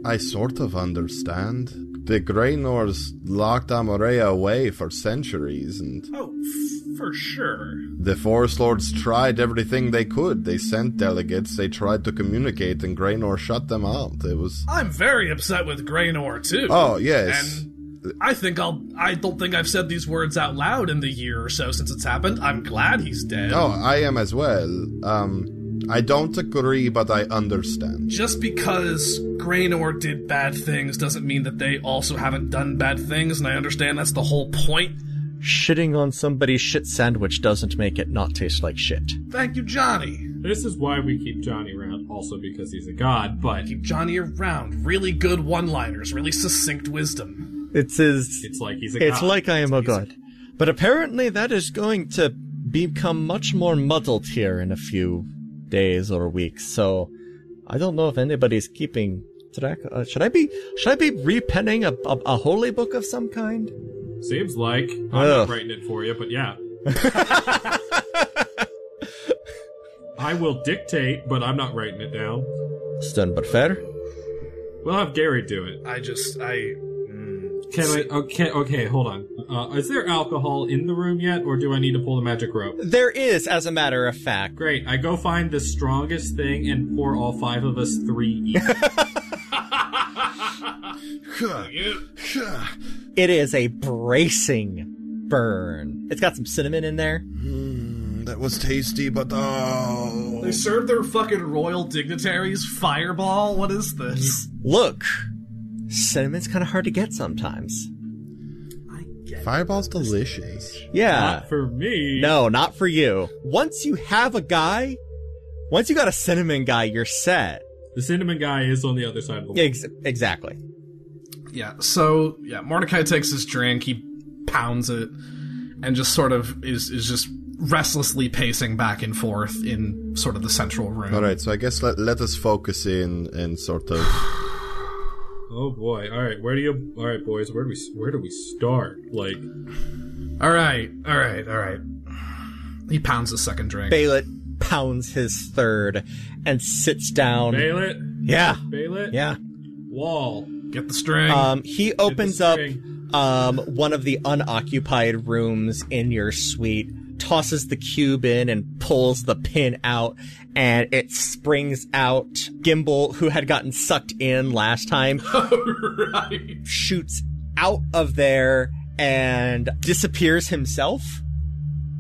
I sort of understand. The Graynors locked Amorea away for centuries and Oh, f- for sure. the Forest Lords tried everything they could. They sent delegates, they tried to communicate and Graynor shut them out. It was I'm very upset with Graynor too. Oh, yes. And I think I'll. I don't think I've said these words out loud in the year or so since it's happened. I'm glad he's dead. Oh, I am as well. Um I don't agree, but I understand. Just because Graynor did bad things doesn't mean that they also haven't done bad things, and I understand that's the whole point. Shitting on somebody's shit sandwich doesn't make it not taste like shit. Thank you, Johnny. This is why we keep Johnny around, also because he's a god. But Keep Johnny around. Really good one-liners, really succinct wisdom. It's his. it's like he's a It's god. like I am a god. But apparently that is going to become much more muddled here in a few days or weeks. So I don't know if anybody's keeping track. Uh, should I be? Should I be repenning a, a, a holy book of some kind? Seems like I'm Ugh. not writing it for you, but yeah. I will dictate, but I'm not writing it down. Stern but fair. We'll have Gary do it. I just, I. Can I? Okay, okay, hold on. Uh, is there alcohol in the room yet, or do I need to pull the magic rope? There is, as a matter of fact. Great. I go find the strongest thing and pour all five of us three each. It is a bracing burn. It's got some cinnamon in there. Mm, that was tasty, but oh. They serve their fucking royal dignitaries fireball. What is this? Look, cinnamon's kind of hard to get sometimes. Fireball's delicious. Yeah. Not for me. No, not for you. Once you have a guy, once you got a cinnamon guy, you're set. The cinnamon guy is on the other side of the wall. Ex- exactly. Yeah. So yeah, Mordecai takes his drink, he pounds it, and just sort of is is just restlessly pacing back and forth in sort of the central room. All right, so I guess let, let us focus in and sort of Oh boy. All right. Where do you? All right, boys. Where do we? Where do we start? Like, All right, all right, all right. He pounds a second drink. Balit pounds his third and sits down. bail it, Yeah, bail it. yeah. Wall. Get the string. Um, he opens up um, one of the unoccupied rooms in your suite, tosses the cube in, and pulls the pin out, and it springs out. Gimbal, who had gotten sucked in last time, right. shoots out of there and disappears himself.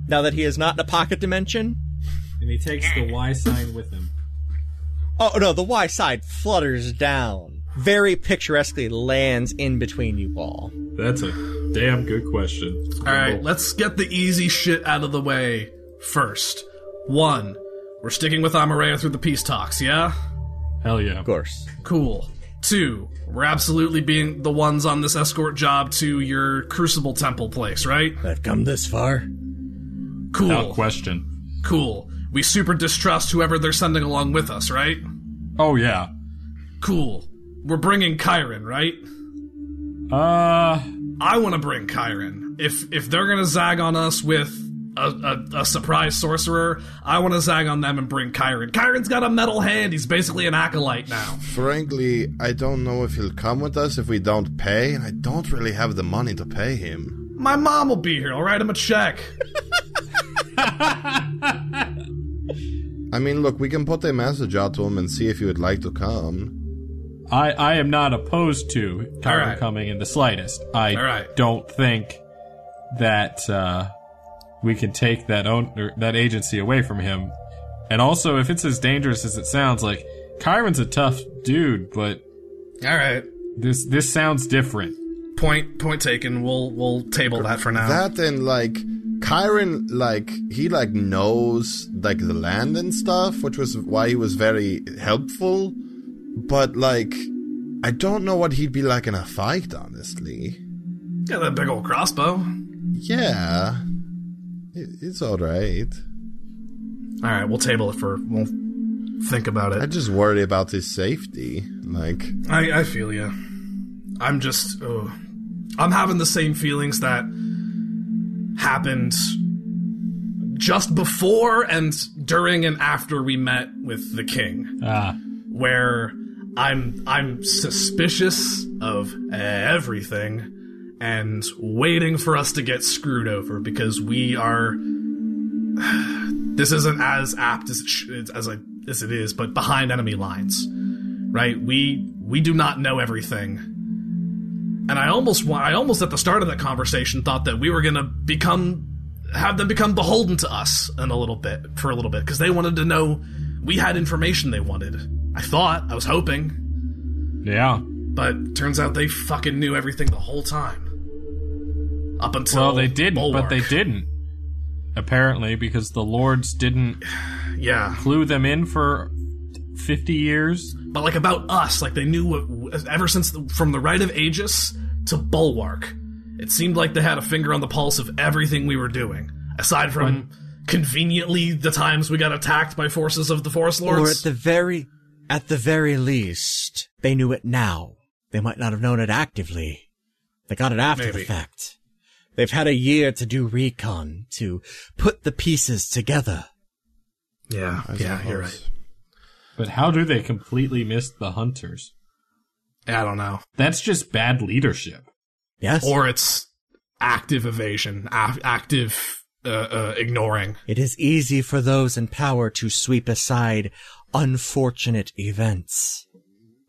Now that he is not in a pocket dimension. And he takes the Y sign with him. Oh no, the Y side flutters down. Very picturesquely lands in between you all. That's a damn good question. All right, let's get the easy shit out of the way first. One, we're sticking with Amarea through the peace talks, yeah? Hell yeah. Of course. Cool. Two, we're absolutely being the ones on this escort job to your Crucible Temple place, right? I've come this far. Cool. Without question. Cool. We super distrust whoever they're sending along with us, right? Oh yeah. Cool. We're bringing Kyron, right? Uh. I want to bring Kyron. If if they're gonna zag on us with a, a, a surprise sorcerer, I want to zag on them and bring Kyron. Kyron's got a metal hand. He's basically an acolyte now. Frankly, I don't know if he'll come with us if we don't pay, and I don't really have the money to pay him. My mom will be here. I'll write him a check. I mean, look, we can put a message out to him and see if he would like to come. I, I am not opposed to Kyron Alright. coming in the slightest. I Alright. don't think that uh, we can take that own that agency away from him. And also, if it's as dangerous as it sounds, like Kyron's a tough dude, but All right. this this sounds different. Point point taken. We'll we'll table that for now. That and like Kyron, like he like knows like the land and stuff, which was why he was very helpful. But like, I don't know what he'd be like in a fight, honestly. Got that big old crossbow. Yeah, it, it's all right. All right, we'll table it for. We'll think about it. I just worry about his safety. Like, I I feel you. I'm just. Oh, I'm having the same feelings that happened just before and during and after we met with the king. Ah, where I'm I'm suspicious of everything and waiting for us to get screwed over because we are this isn't as apt as it sh- as I, as it is but behind enemy lines right we we do not know everything and I almost I almost at the start of that conversation thought that we were going to become have them become beholden to us in a little bit for a little bit because they wanted to know we had information they wanted. I thought, I was hoping, yeah. but turns out they fucking knew everything the whole time. Up until Well, they didn't, Bulwark. but they didn't. Apparently, because the lords didn't Yeah, clue them in for fifty years. but like about us, like they knew what ever since the, from the Rite of Aegis to Bulwark. It seemed like they had a finger on the pulse of everything we were doing, aside from conveniently the times we got attacked by forces of the Forest Lords. Or at the very, at the very least, they knew it now. They might not have known it actively. They got it after Maybe. the fact. They've had a year to do recon, to put the pieces together. yeah, I yeah, you're right. But how do they completely miss the hunters? I don't know. That's just bad leadership. Yes? or it's active evasion, a- active uh, uh, ignoring. it is easy for those in power to sweep aside unfortunate events.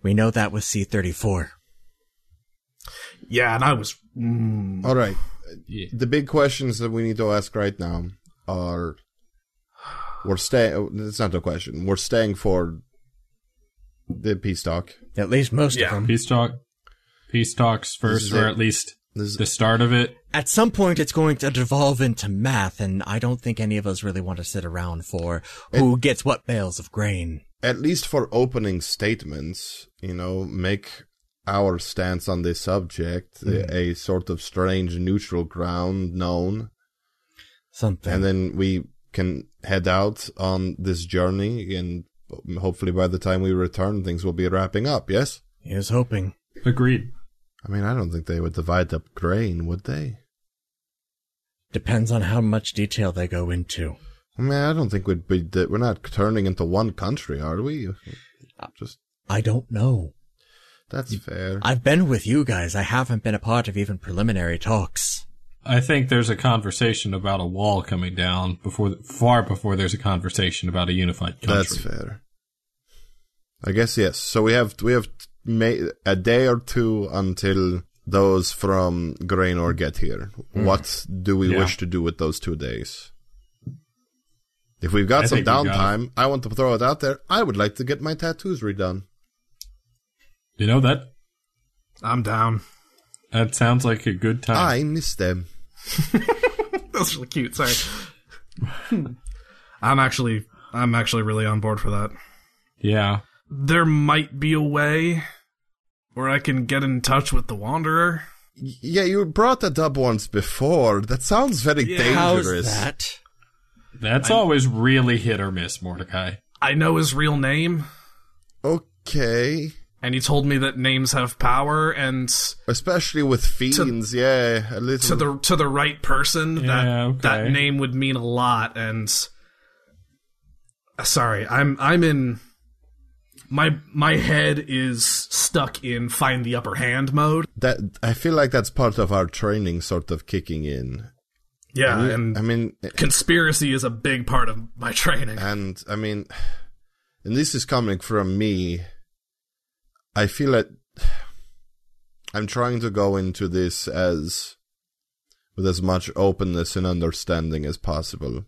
We know that with C-34. Yeah, and I was. Mm, all right. Yeah. The big questions that we need to ask right now are: We're staying. It's not a question. We're staying for the peace talk. At least most Yeah. of them. Peace talk. Peace talks first, or it. at least This is the start of it. At some point, it's going to devolve into math, and I don't think any of us really want to sit around for who gets what bales of grain. at least for opening statements, you know, make our stance on this subject a, a sort of strange neutral ground known, Something. and then we can head out on this journey, and hopefully by the time we return, things will be wrapping up. Yes. Here's hoping. Agreed. I mean, I don't think they would divide up grain, would they? Depends on how much detail they go into. I mean, I don't think we'd be. that We're not turning into one country, are we? Just I don't know. that's fair. I've been with you guys. I haven't been a part of even preliminary talks. I think there's a conversation about a wall coming down before, far before there's a conversation about a unified country. That's fair. I guess yes. So we have we have ma- a day or two until those from Graynor get here. Hmm. What do we. Yeah. wish to do with those two days? If we've got I some think we gotta- downtime, I want to throw it out there. I would like to get my tattoos redone. You know that I'm down. that sounds like a good time. I miss them. That's really cute. Sorry. I'm actually, I'm actually really on board for that. yeah. There might be a way where I can get in touch with the Wanderer. Yeah, you brought that up once before. That sounds very How's dangerous. that? That's always really hit or miss, Mordecai. I know his real name, Okay. and he told me that names have power, and Especially with fiends, yeah. A little. to the to the right person, Yeah, that okay. that name would mean a lot. And uh, sorry, I'm I'm in my my head is stuck in find the upper hand mode. that I feel like that's part of our training sort of kicking in. Yeah, and I mean, eh, conspiracy is a big part of my training. and I mean, and this is coming from me. I feel that I'm trying to go into this as with as much openness and understanding as possible.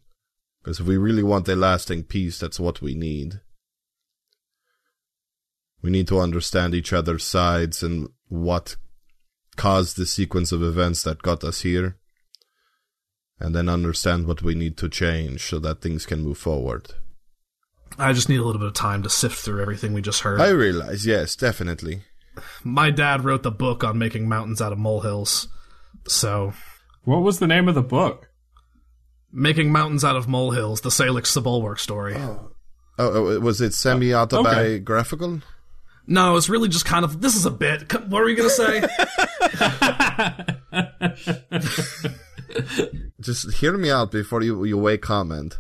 Because if we really want a lasting peace, that's what we need. We need to understand each other's sides and what caused the sequence of events that got us here. And then understand what we need to change so that things can move forward. I just need a little bit of time to sift through everything we just heard. I realize, yes, definitely. my dad wrote the book on making mountains out of molehills. So, What was the name of the book? making mountains out of molehills, the Salix Sebulwark story. Oh, oh, oh, was it semi autobiographical? No, it's really just kind of this is a bit. What were you gonna say? Just hear me out before you, you weigh comment.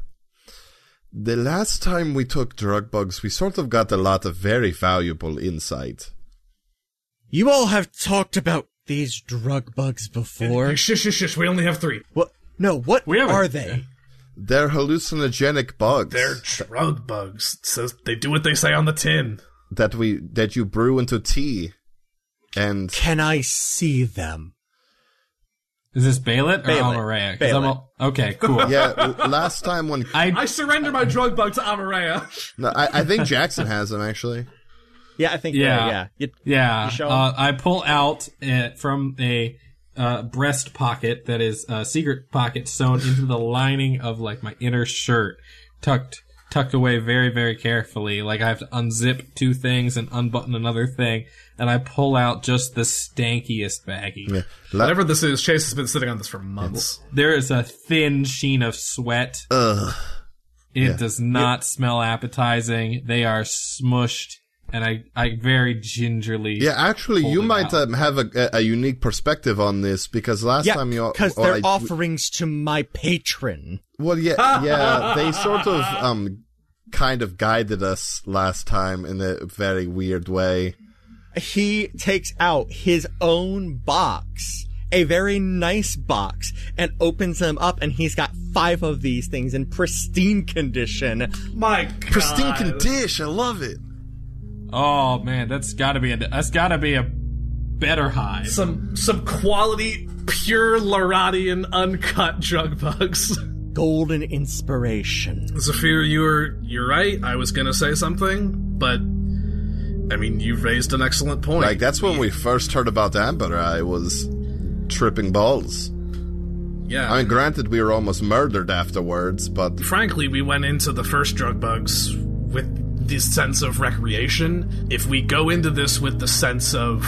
The last time we took drug bugs, we sort of got a lot of very valuable insight. You all have talked about these drug bugs before. shush, shush, shush. We only have three. What? No, what We haven't- are they? They're hallucinogenic bugs They're drug bugs. So they do what they say on the tin. That we that you brew into tea, and Can I see them? Is this Balet or Balet. Almarea? 'Cause I'm Balet. a- okay, cool. yeah, last time when I I surrender my drug bug to Amarea. no, I, I think Jackson has them actually. Yeah, I think. Yeah. Yeah, yeah. You- Yeah, You uh, I pull out uh, from a uh, breast pocket that is a secret pocket sewn into the lining of like my inner shirt, tucked tucked away very very carefully. Like I have to unzip two things and unbutton another thing, and I pull out just the stankiest baggie. Yeah. La- Whatever this is, Chase has been sitting on this for months. There is a thin sheen of sweat. Ugh. It does not smell appetizing. They are smushed, and I I very gingerly. Yeah, actually, you might um, have a, a, a unique perspective on this because last Yeah, time you because they're I- offerings to my patron. Well, yeah, yeah, they sort of um kind of guided us last time in a very weird way. He takes out his own box, a very nice box, and opens them up, and he's got five of these things in pristine condition. My God. Pristine condition, I love it. Oh man, that's gotta be a that's gotta be a better high. Some some quality, pure Laradian, uncut drug bugs. Golden inspiration. Zafir, you were you're right. I was gonna say something, but I mean, you raised an excellent point. Like that's when we first heard about Amber. I was tripping balls. yeah. I mean, granted, we were almost murdered afterwards, but frankly, we went into the first drug bugs with this sense of recreation. If we go into this with the sense of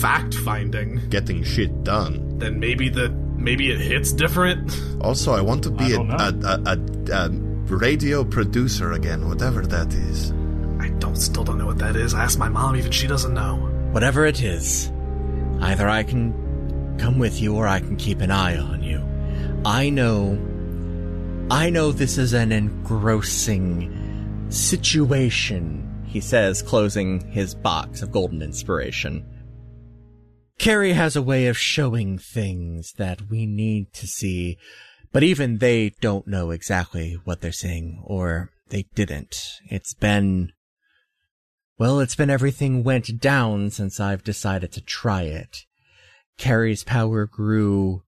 fact finding, getting shit done. then maybe the maybe it hits different. Also, I want to be a, a, a, a, a radio producer again, whatever that is. I don't still don't know what that is. I asked my mom, even she doesn't know. whatever it is, either I can come with you or I can keep an eye on you. I know, I know this is an engrossing situation, he says, closing his box of golden inspiration. Carrie has a way of showing things that we need to see, but even they don't know exactly what they're seeing, or they didn't. It's been, well, it's been everything went down since I've decided to try it. Carrie's power grew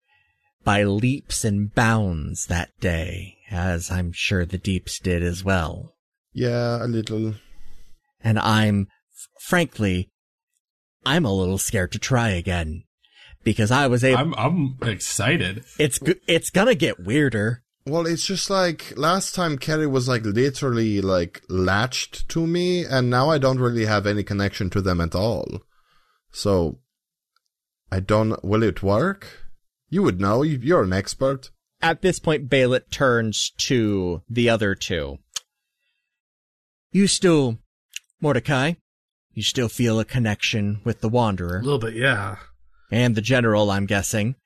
by leaps and bounds that day, as I'm sure the deeps did as well. Yeah, a little. And I'm, frankly, I'm a little scared to try again. Because I was able, I'm I'm excited. it's, g- it's gonna get weirder. Well, it's just like last time Kerry was like literally like latched to me, and now I don't really have any connection to them at all. So, I don't. Will it work? You would know. You- You're an expert. At this point, Balit turns to the other two. You still, Mordecai, you still feel a connection with the Wanderer A little bit, yeah. and the General, I'm guessing.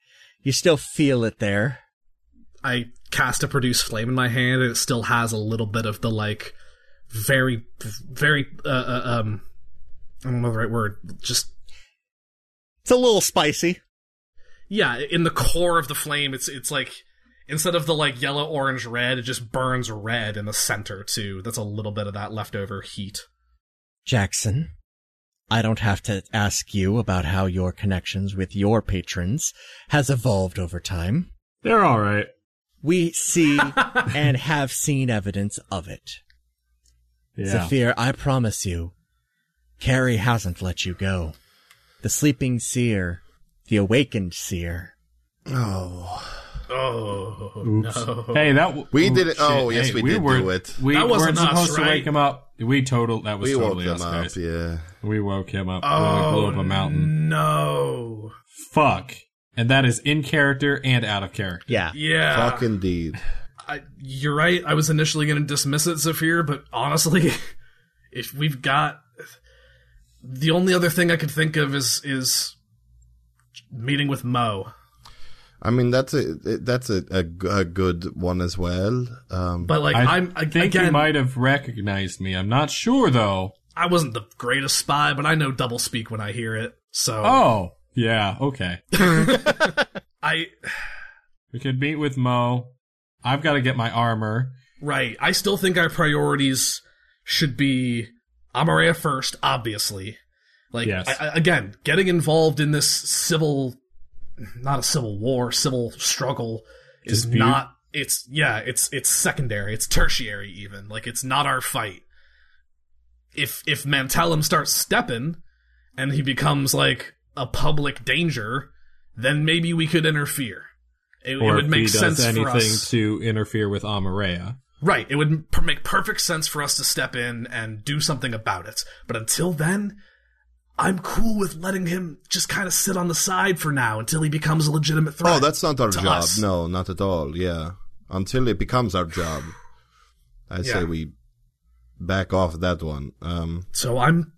You still feel it there. I cast a produce flame in my hand, and it still has a little bit of the like very, very uh, uh, um, I don't know the right word. Just It's a little spicy. yeah, in the core of the flame, it's it's like instead of the like yellow, orange, red, it just burns red in the center too. That's a little bit of that leftover heat. Jackson, I don't have to ask you about how your connections with your patrons has evolved over time. They're all right. We see and have seen evidence of it. Yeah. Zephyr, I promise you, Carrie hasn't let you go. The sleeping seer, the awakened seer. Oh, Oh Oops. no! Hey, that w- We ooh, did it- oh, shit. oh, yes, Hey, we did were, do it. We That wasn't weren't us, supposed to wake him up. We total. That was we woke totally them us, up. guys. Yeah. We woke him up. Oh, we blew up a oh, mountain. No. Fuck. And that is in character and out of character. Yeah. Yeah. Fuck indeed. I, you're right. I was initially going to dismiss it, Zephyr, but honestly, if we've got the only other thing I could think of is is meeting with Mo. I mean, that's a that's a, a, g- a good one as well. Um, But like I I'm I, think again, he might have recognized me. I'm not sure though. I wasn't the greatest spy, but I know double speak when I hear it. So Oh, yeah. Okay. I We could meet with Mo. I've got to get my armor. right. I still think our priorities should be Amaria first, obviously. Like Yes. I, I- again, getting involved in this civil, not a civil war, civil struggle is Dispute? not. It's yeah. It's it's secondary. It's tertiary even. Like it's not our fight. If if Mantellum starts stepping, and he becomes like a public danger, then maybe we could interfere. It, it would make he sense does for anything us. to interfere with Amarea. Right. It would make perfect sense for us to step in and do something about it. But until then, I'm cool with letting him just kind of sit on the side for now until he becomes a legitimate threat. oh, that's not our job. us. No, not at all. Yeah, until it becomes our job, I say we back off that one. Um, So I'm.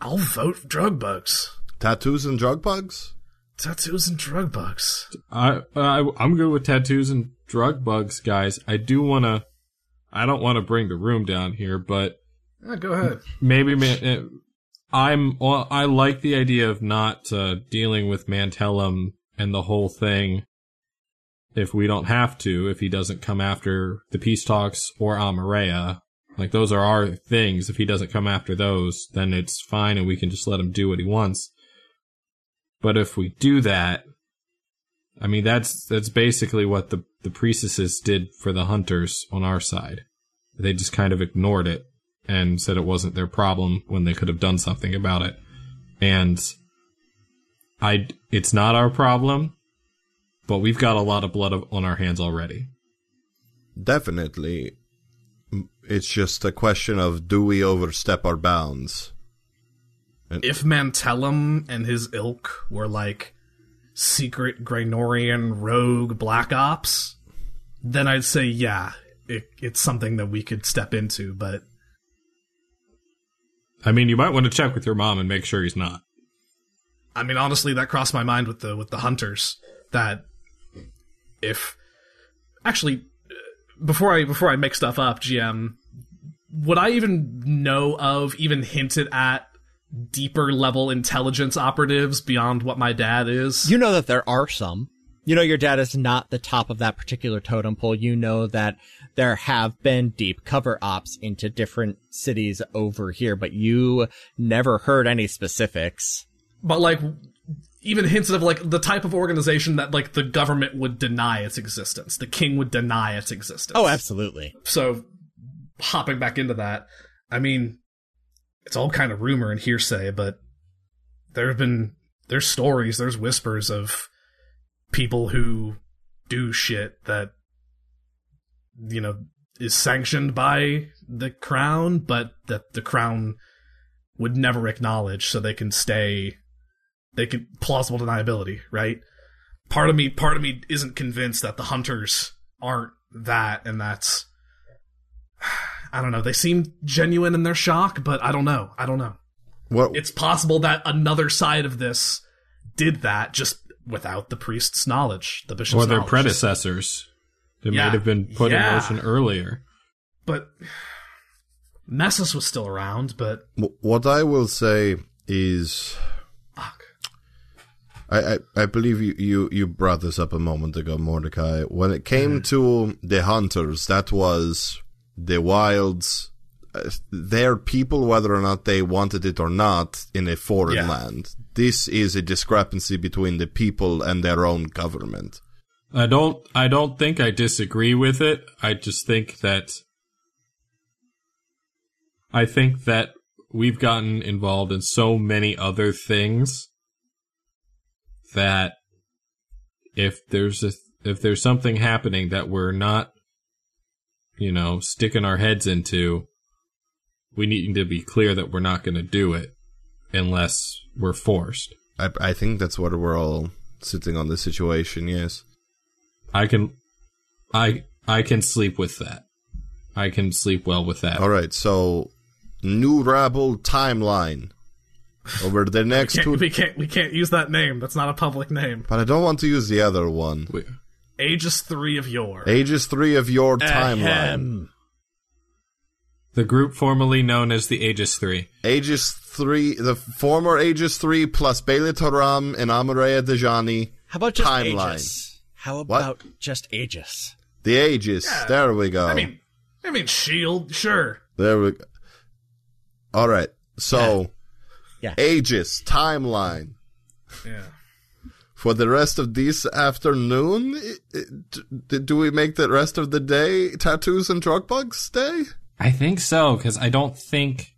I'll vote drug bugs. tattoos and drug bugs. Tattoos and drug bugs. I, I I'm good with tattoos and drug bugs, guys. I do want to. I don't want to bring the room down here, but Yeah, go ahead. maybe man, I'm. Well, I like the idea of not uh, dealing with Mantellum and the whole thing. If we don't have to, if he doesn't come after the peace talks or Amarea, like those are our things. If he doesn't come after those, then it's fine, and we can just let him do what he wants. But if we do that, I mean that's that's basically what the the priestesses did for the hunters on our side. They just kind of ignored it and said it wasn't their problem when they could have done something about it. And I it's not our problem, but we've got a lot of blood on our hands already. Definitely, it's just a question of do we overstep our bounds? And- If Mantellum and his ilk were like secret Graynorian rogue black ops, then I'd say yeah, it, it's something that we could step into. But I mean, you might want to check with your mom and make sure he's not. I mean, honestly, that crossed my mind with the with the hunters. That if actually before I before I make stuff up, GM, would I even know of even hinted at deeper level intelligence operatives beyond what my dad is? You know that there are some. You know your dad is not the top of that particular totem pole. You know that there have been deep cover ops into different cities over here, but you never heard any specifics. but like even hints of like the type of organization that like the government would deny its existence. The king would deny its existence. Oh, absolutely. so hopping back into that, I mean, it's all kind of rumor and hearsay, but there have been there's stories, there's whispers of people who do shit that you know is sanctioned by the crown, but that the crown would never acknowledge, so they can stay. They can plausible deniability, right? Part of me, part of me isn't convinced that the hunters aren't that, and that's I don't know. They seem genuine in their shock, but I don't know. I don't know. What It's possible that another side of this did that just without the priest's knowledge, the bishop's or their knowledge. predecessors that Yeah. might have been put Yeah. in motion earlier. But Nessus was still around, but what I will say is fuck. I, I, I believe you, you, you brought this up a moment ago, Mordecai. When it came mm-hmm. to the hunters, that was the wilds, their people, whether or not they wanted it or not, in a foreign Yeah. land. This is a discrepancy between the people and their own government. I don't I don't think I disagree with it. I just think that I think that we've gotten involved in so many other things that if there's a if there's something happening that we're not you know sticking our heads into we need to be clear that we're not going to do it unless we're forced. I, I think that's what we're all sitting on the situation, yes. I can I I can sleep with that. I can sleep well with that. All right, so new rabble timeline over the next Can't, two. we can't we can't use that name. That's not a public name. But I don't want to use the other one. We- Aegis three of your Aegis three of your timeline. Ahem. The group formerly known as the Aegis 3. Aegis three, the former Aegis three plus Bailey Toram and Amareya Dejani. How about just Timeline. Aegis? How about just Aegis? The Aegis. There we go. I mean, I mean shield, sure. there we go. All right. So, Yeah. Aegis timeline Yeah. for the rest of this afternoon. i- i- d- Do we make the rest of the day tattoos and drug bugs day? I think so cuz I don't think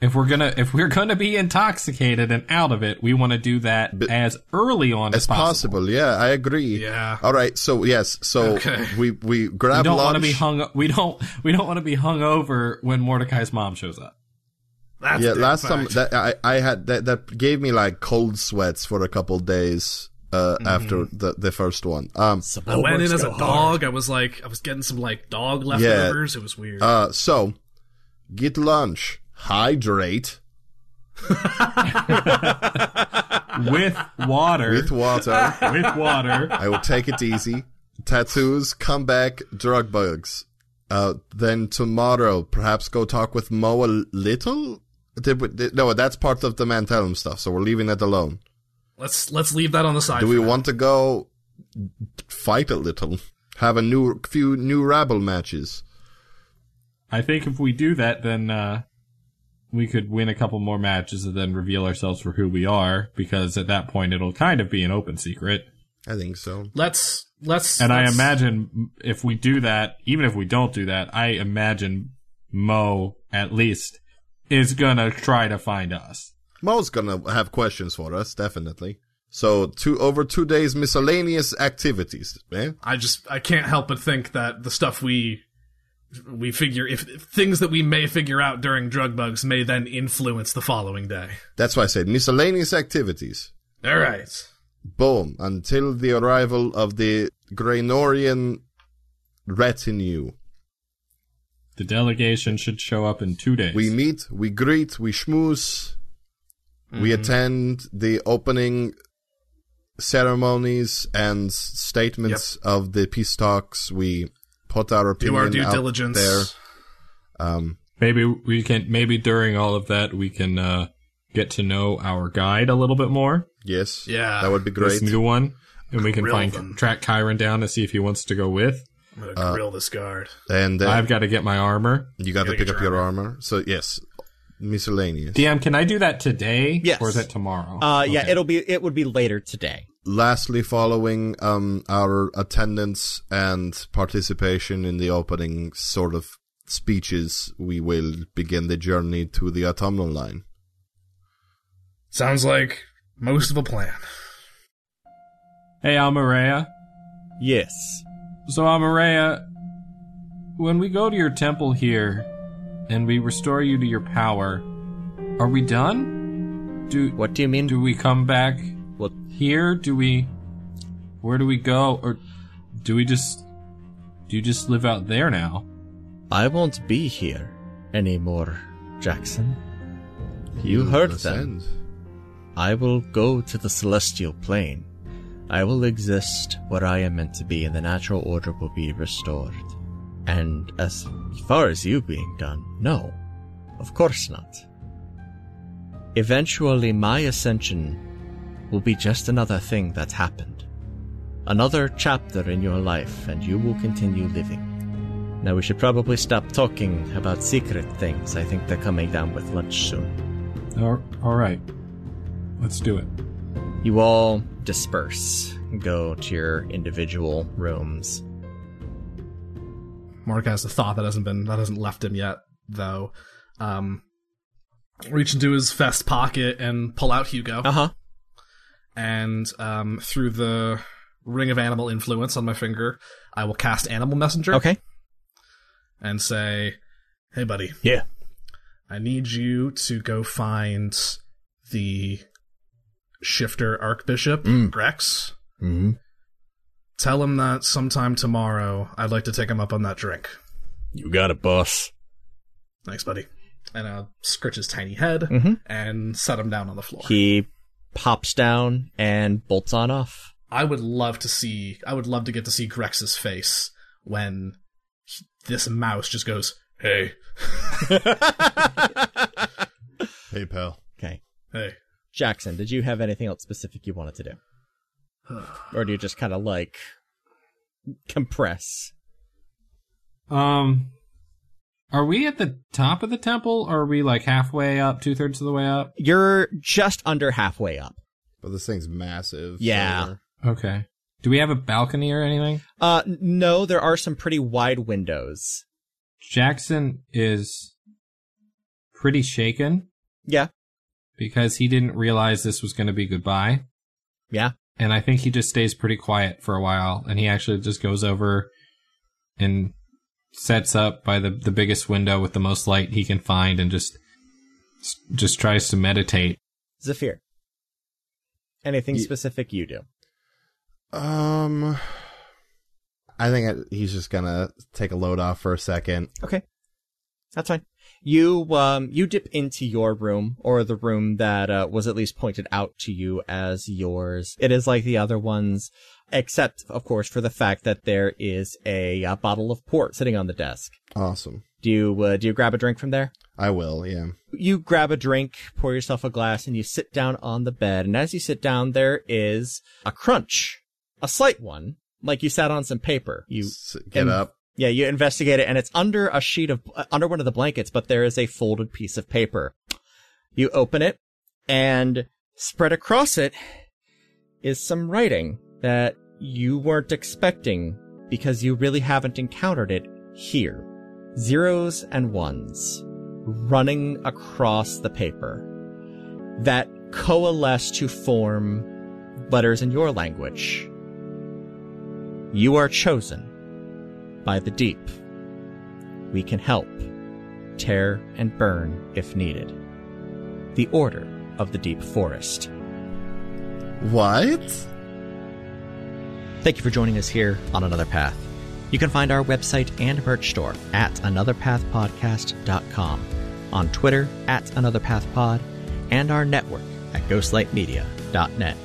if we're going to if we're going to be intoxicated and out of it, we want to do that But- as early on as, As possible. Yeah, I agree. Yeah. All right. So yes. So Okay. we we grab. We don't want to be hung we don't we don't want to be hung over when Mordecai's mom shows up. That's yeah, last fact. time that I, I had that that gave me like cold sweats for a couple days uh, Mm-hmm. after the the first one. Um, I went in as a dog. I was like, I was getting some like dog leftovers. It was weird. uh, so get lunch, hydrate With water. with water. with water. I will take it easy. Tattoos, come back, drug bugs. Uh, then tomorrow, perhaps go talk with Mo a little. Did we, did, no, that's part of the Mantellum stuff, so we're leaving that alone. Let's let's leave that on the side. Do we now. want to go fight a little? Have a new few new rabble matches. I think if we do that, then uh, we could win a couple more matches and then reveal ourselves for who we are. Because at that point, it'll kind of be an open secret. I think so. Let's let's. And I let's- imagine if we do that, even if we don't do that, I imagine Mo at least is gonna try to find us. Mo's gonna have questions for us, definitely. So two over two days miscellaneous activities, eh? I just I can't help but think that the stuff we we figure if, if things that we may figure out during drug bugs may then influence the following day. That's why I said miscellaneous activities. All right. Boom. Until the arrival of the Graynorian retinue. The delegation should show up in two days. We meet, we greet, we schmooze, We attend the opening ceremonies and statements of the peace talks. We put our Do our due out diligence. there. Um, Maybe we can. Maybe during all of that, we can uh, get to know our guide a little bit more. yes, Yeah. that would be This great. new one, and we can Grill find them. track Chiron down to see if he wants to go with. I'm gonna grill this guard. And uh, I've got to get my armor. you got to pick get up your your armor. So yes, miscellaneous. DM, can I do that today? Yes. Or is that tomorrow? Uh, yeah, it'll be it would be later today. Lastly, following um, our attendance and participation in the opening sort of speeches, we will begin the journey to the autumnal line. Sounds like most of a plan. Hey, Almarea. Yes. So, Almarea, when we go to your temple here and we restore you to your power, are we done? Do What do you mean? do we come back Well, here? Do we? Where do we go? Or do we just? Do you just live out there now? I won't be here anymore, Jackson. You heard them. I will go to the celestial plane. I will exist where I am meant to be, and the natural order will be restored. And as far as you being done, no, of course not. Eventually, my ascension will be just another thing that happened. Another chapter in your life, and you will continue living. Now, we should probably stop talking about secret things. I think they're coming down with lunch soon. All right, let's do it. You all disperse go to your individual rooms. Mark has a thought that hasn't been that hasn't left him yet, though. Um, reach into his vest pocket and pull out Hugo, Uh huh. and um, through the ring of animal influence on my finger, I will cast Animal Messenger. Okay. and say, "Hey, buddy, Yeah. I need you to go find the shifter Archbishop Mm. Grex. Mm-hmm. Tell him that sometime tomorrow I'd like to take him up on that drink. You got it, boss. Thanks, buddy." And I'll scritch his tiny head Mhm. and set him down on the floor. He pops down and bolts on off. I would love to see. I would love to get to see Grex's face when he- this mouse just goes, "Hey, Hey, pal. Okay. hey." Jackson, did you have anything else specific you wanted to do? Or do you just kind of like compress? Um, are we at the top of the temple, or are we like halfway up, two thirds of the way up? You're just under halfway up. But this thing's massive. Yeah. we're- Okay. Do we have a balcony or anything? Uh, no, there are some pretty wide windows. Jackson is pretty shaken Yeah. because he didn't realize this was going to be goodbye. Yeah. And I think he just stays pretty quiet for a while and he actually just goes over and sets up by the, the biggest window with the most light he can find and just just tries to meditate. Zafir. Anything Ye- specific you do? Um, I think I, he's just gonna take a load off for a second. Okay. That's fine. You um you dip into your room or the room that uh, was at least pointed out to you as yours. It is like the other ones except of course for the fact that there is a, uh bottle of port sitting on the desk. Awesome. Do you uh, do you grab a drink from there? I will. Yeah. You grab a drink, pour yourself a glass and you sit down on the bed and as you sit down there is a crunch. A slight one, like you sat on some paper. You S- get and- up. Yeah, you investigate it, and it's under a sheet of uh, under one of the blankets, but there is a folded piece of paper. You open it, and spread across it is some writing that you weren't expecting because you really haven't encountered it here. Zeros and ones running across the paper that coalesce to form letters in your language. You are chosen by the deep. We can help, tear and burn if needed. The Order of the Deep Forest. What? Thank you for joining us here on Another Path. You can find our website and merch store at anotherpathpodcast.com, on Twitter at anotherpathpod, and our network at ghostlightmedia.net.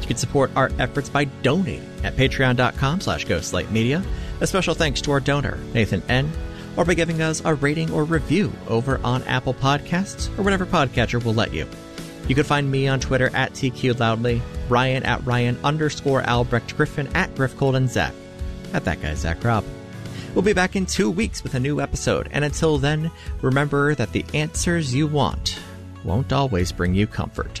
You can support our efforts by donating at patreon.com slash ghostlightmedia. A special thanks to our donor, Nathan N., or by giving us a rating or review over on Apple Podcasts or whatever podcatcher will let you. You can find me on Twitter at TQLoudly, Ryan at Ryan underscore Albrecht Griffin at Griffcold and Zach at that guy Zach Rob. We'll be back in two weeks with a new episode, and until then, remember that the answers you want won't always bring you comfort.